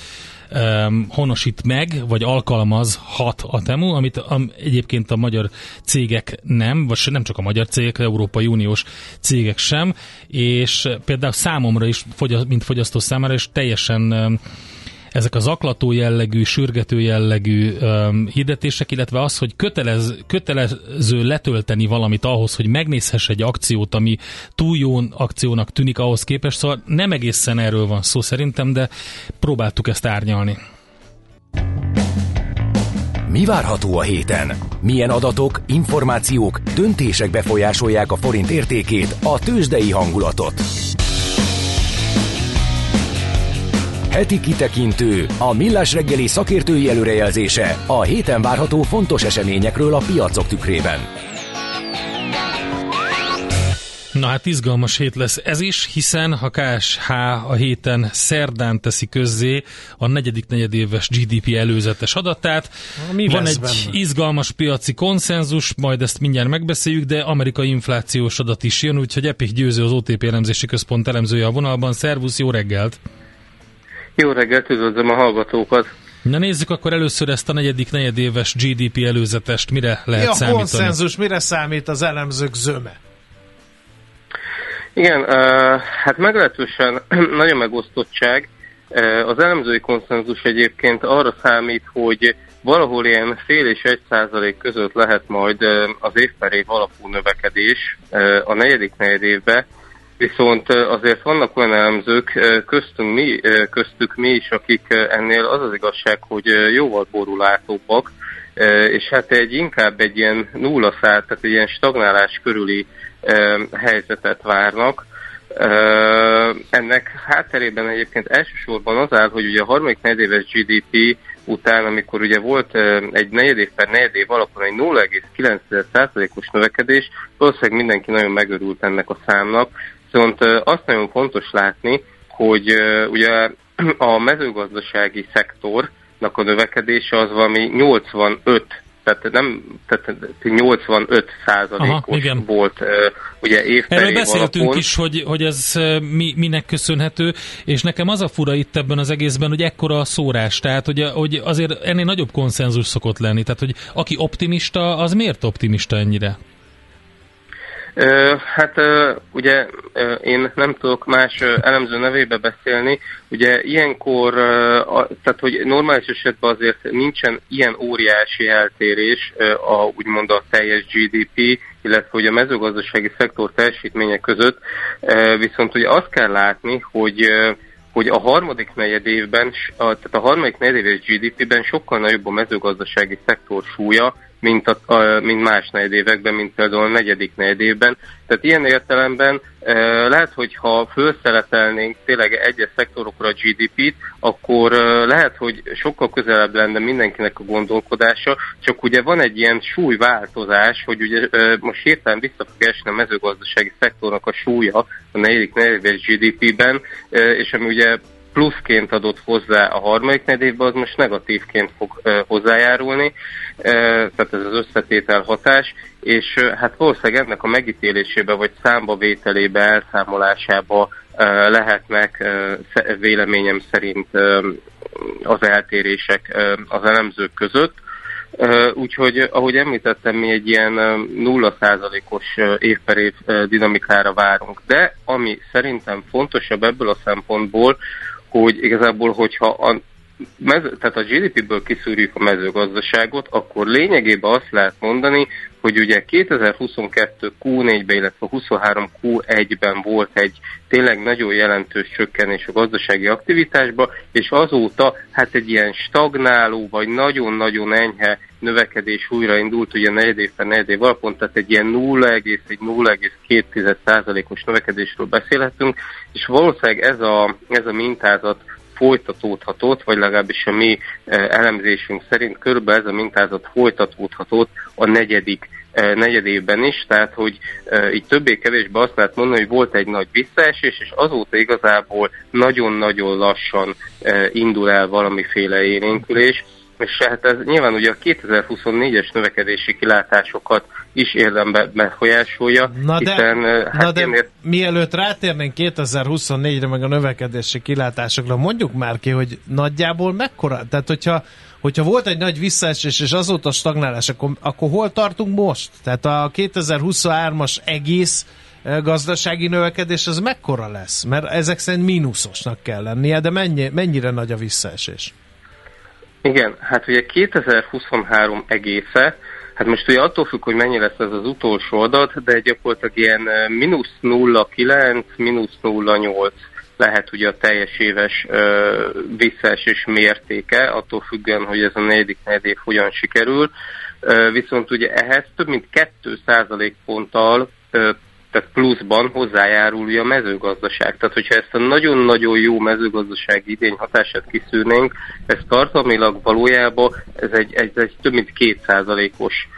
honosít meg, vagy alkalmazhat a Temu, amit am, egyébként a magyar cégek nem, vagy nem csak a magyar cégek, Európai Uniós cégek sem, és például számomra is, mint fogyasztó számára is teljesen ezek az zaklató jellegű, sürgető jellegű um, hirdetések, illetve az, hogy kötelez, kötelező letölteni valamit ahhoz, hogy megnézhess egy akciót, ami túl jó akciónak tűnik ahhoz képest, szóval nem egészen erről van szó szerintem, de próbáltuk ezt árnyalni. Mi várható a héten? Milyen adatok, információk, döntések befolyásolják a forint értékét, a tőzsdei hangulatot? Heti kitekintő, a millás reggeli szakértői előrejelzése a héten várható fontos eseményekről a piacok tükrében. Na hát izgalmas hét lesz ez is, hiszen ha KSH a héten szerdán teszi közzé a negyedik negyedéves GDP előzetes adatát. Mi Van egy benne? izgalmas piaci konszenzus, majd ezt mindjárt megbeszéljük, de amerikai inflációs adat is jön, úgyhogy Epik Győző az OTP elemzési központ elemzője a vonalban. Szervusz, jó reggelt! Jó reggelt, üdvözlöm a hallgatókat! Na nézzük akkor először ezt a negyedik negyedéves GDP előzetest, mire lehet Mi a számítani? konszenzus, mire számít az elemzők zöme? Igen, hát meglehetősen nagyon megosztottság. Az elemzői konszenzus egyébként arra számít, hogy valahol ilyen fél és egy százalék között lehet majd az év per év alapú növekedés a negyedik negyed évben, Viszont azért vannak olyan elemzők, köztünk mi, köztük mi is, akik ennél az az igazság, hogy jóval borulátóbbak, és hát egy inkább egy ilyen nulla szállt, tehát egy ilyen stagnálás körüli helyzetet várnak. Ennek hátterében egyébként elsősorban az áll, hogy ugye a harmadik negyedéves GDP után, amikor ugye volt egy negyedév per negyedév alapon egy 0,9%-os növekedés, valószínűleg mindenki nagyon megörült ennek a számnak, Viszont azt nagyon fontos látni, hogy ugye a mezőgazdasági szektornak a növekedése az valami 85 tehát nem, tehát 85 százalékos volt ugye év Erről beszéltünk alapon. is, hogy, hogy ez mi, minek köszönhető, és nekem az a fura itt ebben az egészben, hogy ekkora a szórás, tehát hogy, hogy azért ennél nagyobb konszenzus szokott lenni, tehát hogy aki optimista, az miért optimista ennyire? Hát ugye én nem tudok más elemző nevébe beszélni, ugye ilyenkor, tehát hogy normális esetben azért nincsen ilyen óriási eltérés a úgymond a teljes GDP, illetve hogy a mezőgazdasági szektor teljesítménye között, viszont ugye azt kell látni, hogy hogy a harmadik negyed évben, tehát a harmadik negyed éves GDP-ben sokkal nagyobb a mezőgazdasági szektor súlya, mint, a, a, mint más negyedévekben, mint például a negyedik negyedévben. Tehát ilyen értelemben e, lehet, hogy ha felszeletelnénk tényleg egyes szektorokra a GDP-t, akkor e, lehet, hogy sokkal közelebb lenne mindenkinek a gondolkodása, csak ugye van egy ilyen súlyváltozás, hogy ugye e, most hirtelen vissza fog esni a mezőgazdasági szektornak a súlya a negyedik negyedéves GDP-ben, e, és ami ugye pluszként adott hozzá a harmadik negyedévben, az most negatívként fog hozzájárulni, tehát ez az összetétel hatás, és hát valószínűleg ennek a megítélésébe vagy számba vételébe, elszámolásába lehetnek véleményem szerint az eltérések az elemzők között. Úgyhogy, ahogy említettem, mi egy ilyen 0%-os év év dinamikára várunk. De ami szerintem fontosabb ebből a szempontból, hogy igazából, hogyha a, mező, tehát a GDP-ből kiszűrjük a mezőgazdaságot, akkor lényegében azt lehet mondani, hogy ugye 2022 Q4-ben, illetve 23 Q1-ben volt egy tényleg nagyon jelentős csökkenés a gazdasági aktivitásba, és azóta hát egy ilyen stagnáló, vagy nagyon-nagyon enyhe növekedés újraindult, ugye negyed évben negyed év alapon, tehát egy ilyen 0,1-0,2%-os növekedésről beszélhetünk, és valószínűleg ez a, ez a mintázat folytatódhatott, vagy legalábbis a mi elemzésünk szerint körülbelül ez a mintázat folytatódhatott a negyedik negyed évben is, tehát hogy így többé-kevésbé azt lehet mondani, hogy volt egy nagy visszaesés, és azóta igazából nagyon-nagyon lassan indul el valamiféle élénkülés, és hát ez nyilván ugye a 2024-es növekedési kilátásokat is érdembe befolyásolja, na de, hiszen hát na de ennél... mielőtt rátérnénk 2024-re meg a növekedési kilátásokra, mondjuk már ki, hogy nagyjából mekkora, tehát hogyha hogyha volt egy nagy visszaesés, és azóta stagnálás, akkor, akkor hol tartunk most? Tehát a 2023-as egész gazdasági növekedés az mekkora lesz? Mert ezek szerint mínuszosnak kell lennie, de mennyi, mennyire nagy a visszaesés? Igen, hát ugye 2023 egésze, hát most ugye attól függ, hogy mennyi lesz ez az utolsó adat, de gyakorlatilag ilyen mínusz 0,9, mínusz 0,8 lehet ugye a teljes éves ö, visszaesés mértéke, attól függően, hogy ez a negyedik negyedév hogyan sikerül. Ö, viszont ugye ehhez több mint 2 ponttal ö, tehát pluszban hozzájárul a mezőgazdaság. Tehát, hogyha ezt a nagyon-nagyon jó mezőgazdasági idény hatását kiszűrnénk, ez tartalmilag valójában ez egy, egy, egy több mint kétszázalékos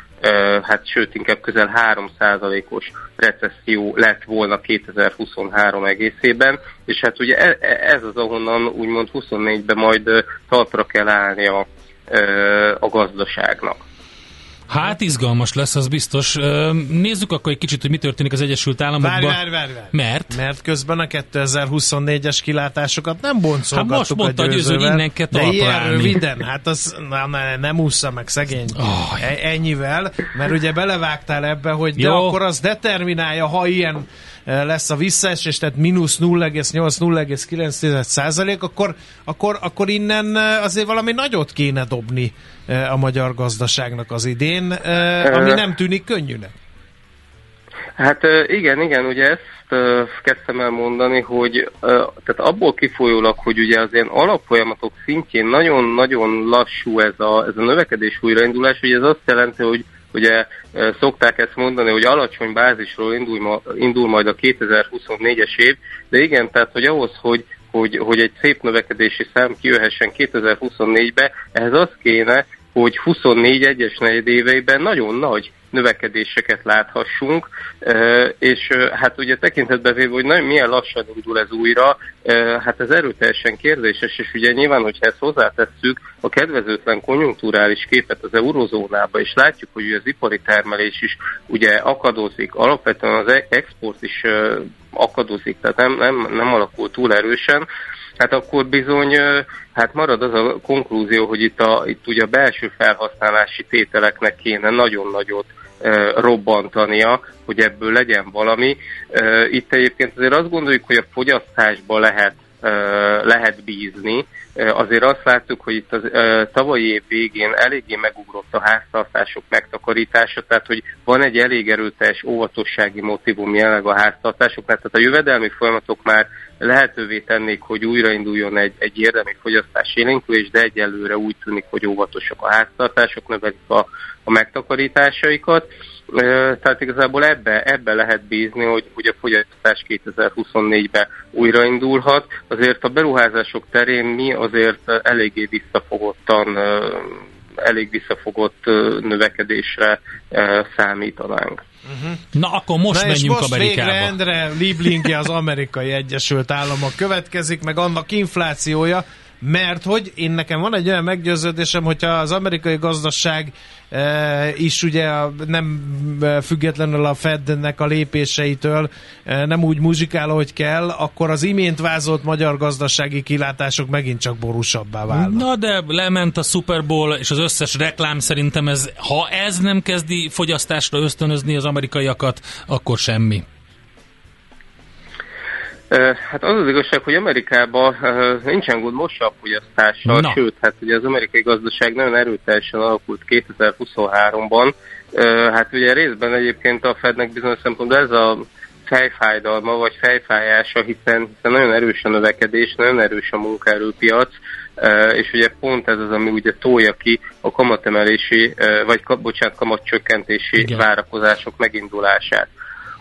hát sőt inkább közel 3%-os recesszió lett volna 2023 egészében, és hát ugye e, e, ez az, ahonnan úgymond 24-ben majd talpra kell állni a, a gazdaságnak. Hát izgalmas lesz, az biztos. Nézzük akkor egy kicsit, hogy mi történik az Egyesült Államokban. Várj, várj, várj, várj. Mert? Mert közben a 2024-es kilátásokat nem boncolgattuk hát most mondta, hogy innen kell De ilyen röviden, hát az na, na, nem ússza meg szegény oh. ennyivel, mert ugye belevágtál ebbe, hogy de Jó. akkor az determinálja, ha ilyen lesz a visszaesés, tehát mínusz 0,8-0,9 százalék, akkor, akkor, akkor innen azért valami nagyot kéne dobni a magyar gazdaságnak az idén, ami nem tűnik könnyűnek. Hát igen, igen, ugye ezt kezdtem el mondani, hogy tehát abból kifolyólag, hogy ugye az ilyen alapfolyamatok szintjén nagyon-nagyon lassú ez a, ez a növekedés újraindulás, hogy ez azt jelenti, hogy Ugye szokták ezt mondani, hogy alacsony bázisról indul, ma, indul majd a 2024-es év, de igen, tehát hogy ahhoz, hogy, hogy, hogy egy szép növekedési szám kijöhessen 2024-be, ehhez az kéne, hogy 24 egyes negyedéveiben nagyon nagy növekedéseket láthassunk, és hát ugye tekintetbe véve, hogy nagyon milyen lassan indul ez újra, hát ez erőteljesen kérdéses, és ugye nyilván, hogyha ezt hozzátesszük a kedvezőtlen konjunkturális képet az eurozónába, és látjuk, hogy az ipari termelés is ugye akadozik, alapvetően az e- export is akadozik, tehát nem, nem, nem alakul túl erősen, hát akkor bizony hát marad az a konklúzió, hogy itt, a, itt ugye a belső felhasználási tételeknek kéne nagyon nagyot robbantania, hogy ebből legyen valami. Itt egyébként azért azt gondoljuk, hogy a fogyasztásba lehet lehet bízni. Azért azt láttuk, hogy itt az tavalyi év végén eléggé megugrott a háztartások megtakarítása, tehát hogy van egy elég erőteljes óvatossági motivum jelenleg a háztartásoknál, tehát a jövedelmi folyamatok már lehetővé tennék, hogy újrainduljon egy, egy érdemi fogyasztás élénkülés, de egyelőre úgy tűnik, hogy óvatosak a háztartások, növelik a, a megtakarításaikat. Tehát igazából ebbe, ebbe lehet bízni, hogy, hogy a fogyasztás 2024-ben újraindulhat. Azért a beruházások terén mi azért eléggé visszafogottan elég visszafogott növekedésre számítanánk. Uh-huh. Na akkor most Na menjünk és most Amerikába. végre Endre Lieblingje az amerikai Egyesült Államok következik, meg annak inflációja, mert hogy én nekem van egy olyan meggyőződésem, hogyha az amerikai gazdaság e, is ugye nem e, függetlenül a Fednek a lépéseitől e, nem úgy muzsikál, hogy kell, akkor az imént vázolt magyar gazdasági kilátások megint csak borúsabbá válnak. Na de lement a Super Bowl, és az összes reklám szerintem ez, ha ez nem kezdi fogyasztásra ösztönözni az amerikaiakat, akkor semmi. Hát az az igazság, hogy Amerikában nincsen gond most a fogyasztással, no. sőt, hát ugye az amerikai gazdaság nagyon erőteljesen alakult 2023-ban. Hát ugye részben egyébként a Fednek bizonyos szempontból ez a fejfájdalma, vagy fejfájása, hiszen, hiszen nagyon erős a növekedés, nagyon erős a munkaerőpiac, és ugye pont ez az, ami ugye tolja ki a kamatemelési, vagy bocsánat, kamatcsökkentési Igen. várakozások megindulását.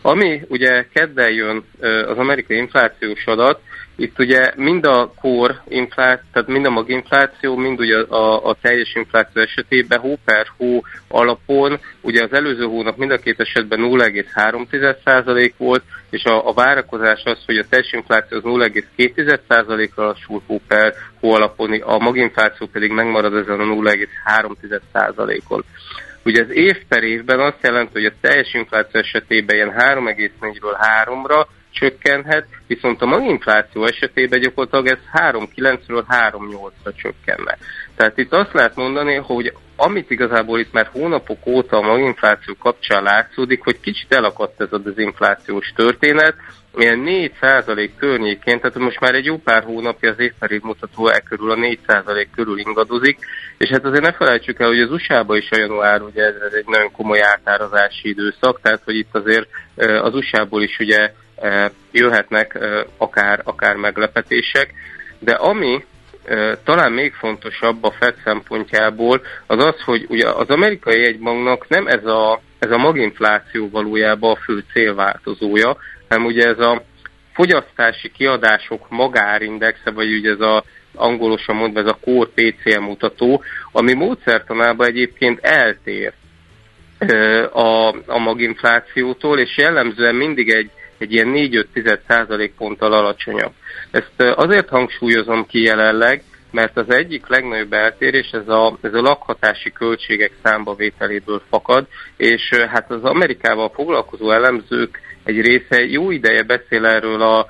Ami ugye kedden jön az amerikai inflációs adat, itt ugye mind a kor infláció, tehát mind a maginfláció, mind ugye a, a teljes infláció esetében hó per hó alapon, ugye az előző hónap mind a két esetben 0,3% volt, és a, a várakozás az, hogy a teljes infláció az 0,2%-ra lassul hó per hó alapon, a maginfláció pedig megmarad ezen a 0,3%-on. Ugye az év per évben azt jelenti, hogy a teljes infláció esetében ilyen 3,4-ről 3-ra, csökkenhet, viszont a maginfláció esetében gyakorlatilag ez 3,9-ről 3,8-ra csökkenne. Tehát itt azt lehet mondani, hogy amit igazából itt már hónapok óta a maginfláció kapcsán látszódik, hogy kicsit elakadt ez a dezinflációs történet, ilyen 4% környékén, tehát most már egy jó pár hónapja az évperi mutató e körül a 4% körül ingadozik, és hát azért ne felejtsük el, hogy az USA-ban is a január, ugye ez, ez egy nagyon komoly átárazási időszak, tehát hogy itt azért az USA-ból is ugye jöhetnek akár, akár meglepetések, de ami talán még fontosabb a FED szempontjából, az az, hogy ugye az amerikai egybanknak nem ez a, ez a maginfláció valójában a fő célváltozója, hanem ugye ez a fogyasztási kiadások magárindexe, vagy ugye ez a angolosan mondva ez a Core PCM mutató, ami módszertanában egyébként eltér a, a maginflációtól, és jellemzően mindig egy egy ilyen 4-5 ponttal alacsonyabb. Ezt azért hangsúlyozom ki jelenleg, mert az egyik legnagyobb eltérés ez a, ez a lakhatási költségek számbavételéből fakad, és hát az Amerikával foglalkozó elemzők egy része jó ideje beszél erről a,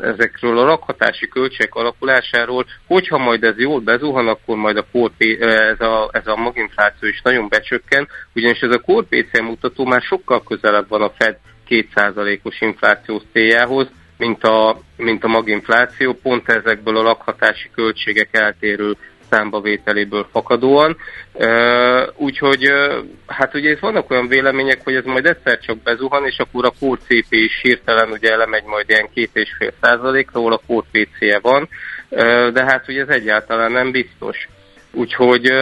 ezekről a lakhatási költségek alakulásáról, hogyha majd ez jól bezuhan, akkor majd a core, ez, a, ez a maginfláció is nagyon becsökken, ugyanis ez a PCM mutató már sokkal közelebb van a Fed 2%-os inflációs céljához, mint a, mint a maginfláció, pont ezekből a lakhatási költségek eltérő számbavételéből fakadóan. Úgyhogy hát ugye itt vannak olyan vélemények, hogy ez majd egyszer csak bezuhan, és akkor a Core CP is hirtelen ugye elemegy majd ilyen két és fél százalékról, a Core PC-je van, de hát ugye ez egyáltalán nem biztos. Úgyhogy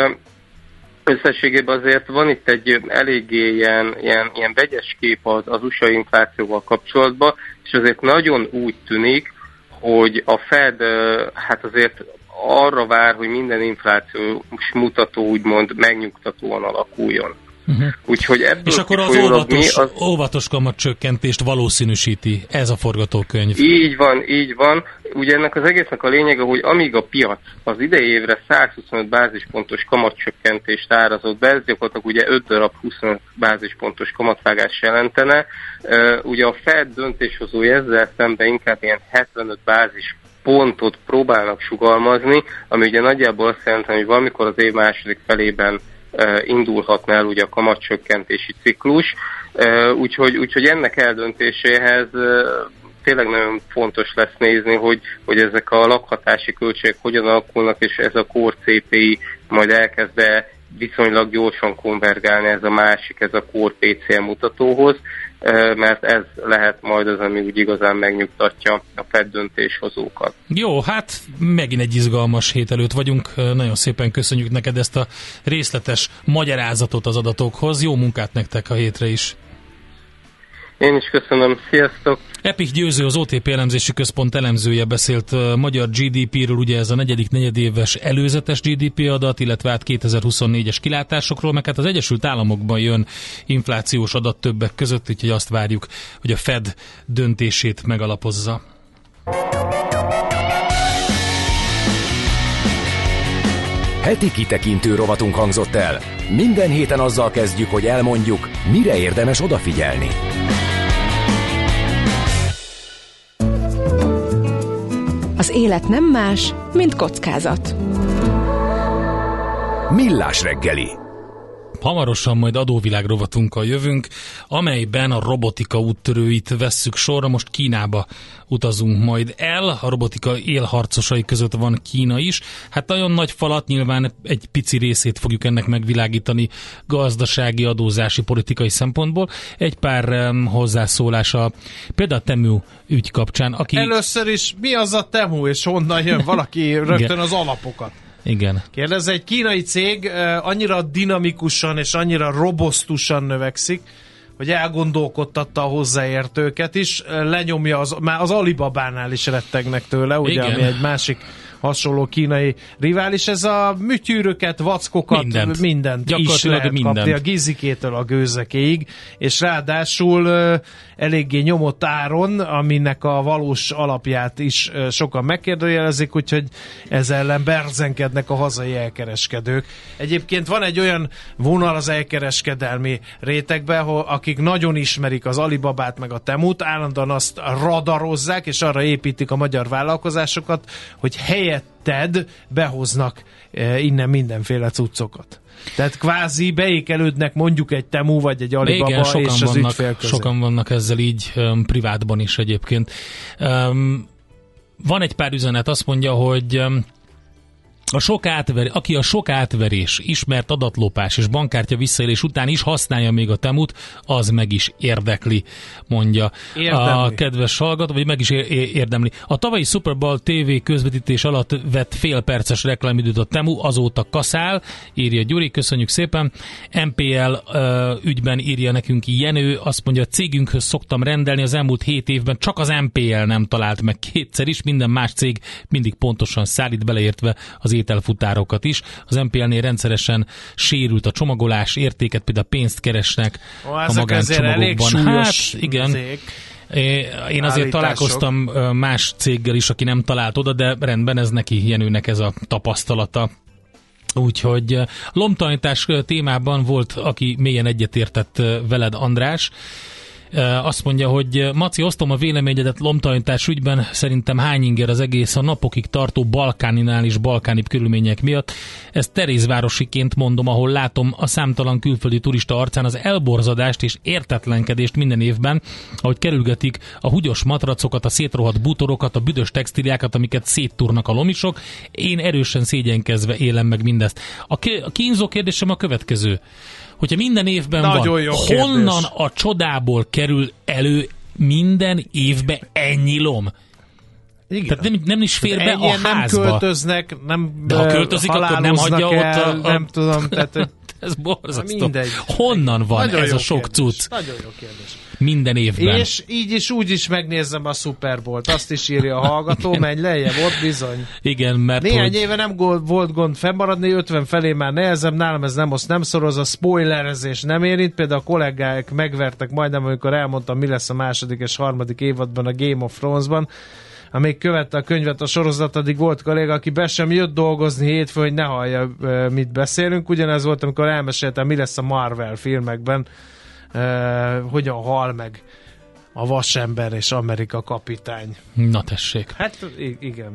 összességében azért van itt egy eléggé ilyen, ilyen, ilyen vegyes kép az, az USA inflációval kapcsolatban, és azért nagyon úgy tűnik, hogy a Fed hát azért arra vár, hogy minden inflációs mutató úgymond megnyugtatóan alakuljon. Uh-huh. Úgyhogy ebből És akkor az óvatos, mi az... óvatos kamat csökkentést valószínűsíti ez a forgatókönyv. Így van, így van. Ugye ennek az egésznek a lényege, hogy amíg a piac az idei évre 125 bázispontos kamatcsökkentést árazott be, ez gyakorlatilag ugye 5 darab 25 bázispontos kamatvágás jelentene. Ugye a Fed döntéshozói ezzel szemben inkább ilyen 75 bázis pontot próbálnak sugalmazni, ami ugye nagyjából azt jelenti, hogy valamikor az év második felében indulhatna el ugye a kamatcsökkentési ciklus, úgyhogy, úgyhogy ennek eldöntéséhez tényleg nagyon fontos lesz nézni, hogy, hogy ezek a lakhatási költségek hogyan alakulnak, és ez a Core CPI majd elkezd viszonylag gyorsan konvergálni ez a másik, ez a Core PCM mutatóhoz, mert ez lehet majd az, ami úgy igazán megnyugtatja a Fed döntéshozókat. Jó, hát megint egy izgalmas hét előtt vagyunk. Nagyon szépen köszönjük neked ezt a részletes magyarázatot az adatokhoz. Jó munkát nektek a hétre is! Én is köszönöm, sziasztok! Epik Győző, az OTP elemzési központ elemzője beszélt magyar GDP-ről, ugye ez a negyedik negyedéves előzetes GDP adat, illetve át 2024-es kilátásokról, meg hát az Egyesült Államokban jön inflációs adat többek között, úgyhogy azt várjuk, hogy a Fed döntését megalapozza. Heti kitekintő rovatunk hangzott el. Minden héten azzal kezdjük, hogy elmondjuk, mire érdemes odafigyelni. Az élet nem más, mint kockázat. Millás reggeli. Hamarosan majd adóvilág rovatunkkal jövünk, amelyben a robotika úttörőit vesszük sorra. Most Kínába utazunk majd el. A robotika élharcosai között van Kína is. Hát nagyon nagy falat, nyilván egy pici részét fogjuk ennek megvilágítani gazdasági, adózási, politikai szempontból. Egy pár hozzászólása például a Temu ügy kapcsán. Aki... Először is mi az a Temu, és honnan jön valaki rögtön az alapokat? Igen. Kérdez, egy kínai cég annyira dinamikusan és annyira robosztusan növekszik, hogy elgondolkodtatta a hozzáértőket is, lenyomja, az, már az Alibabánál is rettegnek tőle, ugye, Igen. ami egy másik hasonló kínai rivális. Ez a műtyűröket, vackokat, Mindent. mindent, is lehet mindent. kapni, a gizikétől a gőzekéig, és ráadásul eléggé nyomott áron, aminek a valós alapját is sokan megkérdőjelezik, úgyhogy ez ellen berzenkednek a hazai elkereskedők. Egyébként van egy olyan vonal az elkereskedelmi rétegben, akik nagyon ismerik az Alibabát meg a Temut, állandóan azt radarozzák, és arra építik a magyar vállalkozásokat, hogy helyetted behoznak eh, innen mindenféle cuccokat. Tehát kvázi beékelődnek mondjuk egy Temu vagy egy Alibaba Igen, sokan és az vannak, ügyfél közé. sokan vannak ezzel így um, privátban is egyébként. Um, van egy pár üzenet, azt mondja, hogy um, a sok átver, aki a sok átverés, ismert adatlopás és bankkártya visszaélés után is használja még a temut, az meg is érdekli, mondja Érdemli. a kedves hallgató, vagy meg is ér- ér- érdemli. A tavalyi Super Bowl TV közvetítés alatt vett fél perces reklámidőt a Temu, azóta kaszál, írja Gyuri, köszönjük szépen. MPL ö, ügyben írja nekünk Jenő, azt mondja, a cégünkhöz szoktam rendelni, az elmúlt hét évben csak az MPL nem talált meg kétszer is, minden más cég mindig pontosan szállít, beleértve az ételfutárokat is. Az MPL-nél rendszeresen sérült a csomagolás, értéket, például pénzt keresnek Ó, a azért elég magáncsomagokban. Hát igen, cég. Én azért Állítások. találkoztam más céggel is, aki nem talált oda, de rendben ez neki Jenőnek ez a tapasztalata. Úgyhogy lomtalanítás témában volt, aki mélyen egyetértett veled, András. Azt mondja, hogy Maci, osztom a véleményedet lomtalanítás ügyben, szerintem hány inger az egész a napokig tartó balkáninál és balkáni körülmények miatt. Ezt Terézvárosiként mondom, ahol látom a számtalan külföldi turista arcán az elborzadást és értetlenkedést minden évben, ahogy kerülgetik a húgyos matracokat, a szétrohadt bútorokat, a büdös textiliákat, amiket széttúrnak a lomisok. Én erősen szégyenkezve élem meg mindezt. A kínzó kérdésem a következő. Hogyha minden évben Nagyon van, jó honnan kérdés. a csodából kerül elő minden évbe ennyi lom? Igen. Tehát nem, nem is fér be a Ennyien nem házba. költöznek, nem De ha költözik, akkor nem hagyja ott el, a- a- nem tudom, tehát Ez borzasztó. mindegy. Honnan van Nagyon ez a sok kérdés. cucc Nagyon jó kérdés. minden évben? És így is, úgy is megnézem a Super Bowl-t. Azt is írja a hallgató, menj lejjebb, ott bizony. Igen, mert Néhány hogy... éve nem volt gond fennmaradni, 50 felé már nehezebb, nálam ez nem, azt nem szoroz, a spoilerezés nem érint, például a kollégák megvertek majdnem, amikor elmondtam, mi lesz a második és harmadik évadban a Game of Thrones-ban, amíg követte a könyvet a sorozat, addig volt kolléga, aki be sem jött dolgozni hétfőn, hogy ne hallja, mit beszélünk. Ugyanez volt, amikor elmeséltem, mi lesz a Marvel filmekben, hogyan hal meg a vasember és Amerika kapitány. Na tessék. Hát igen.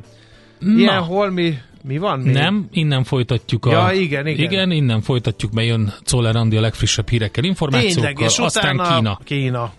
Na, Ilyen holmi, mi van még? nem, innen folytatjuk a... Ja, igen, igen. Igen, innen folytatjuk, mert jön Czoller Andi a legfrissebb hírekkel, információkkal, Tényleg, és aztán utána Kína. Kína.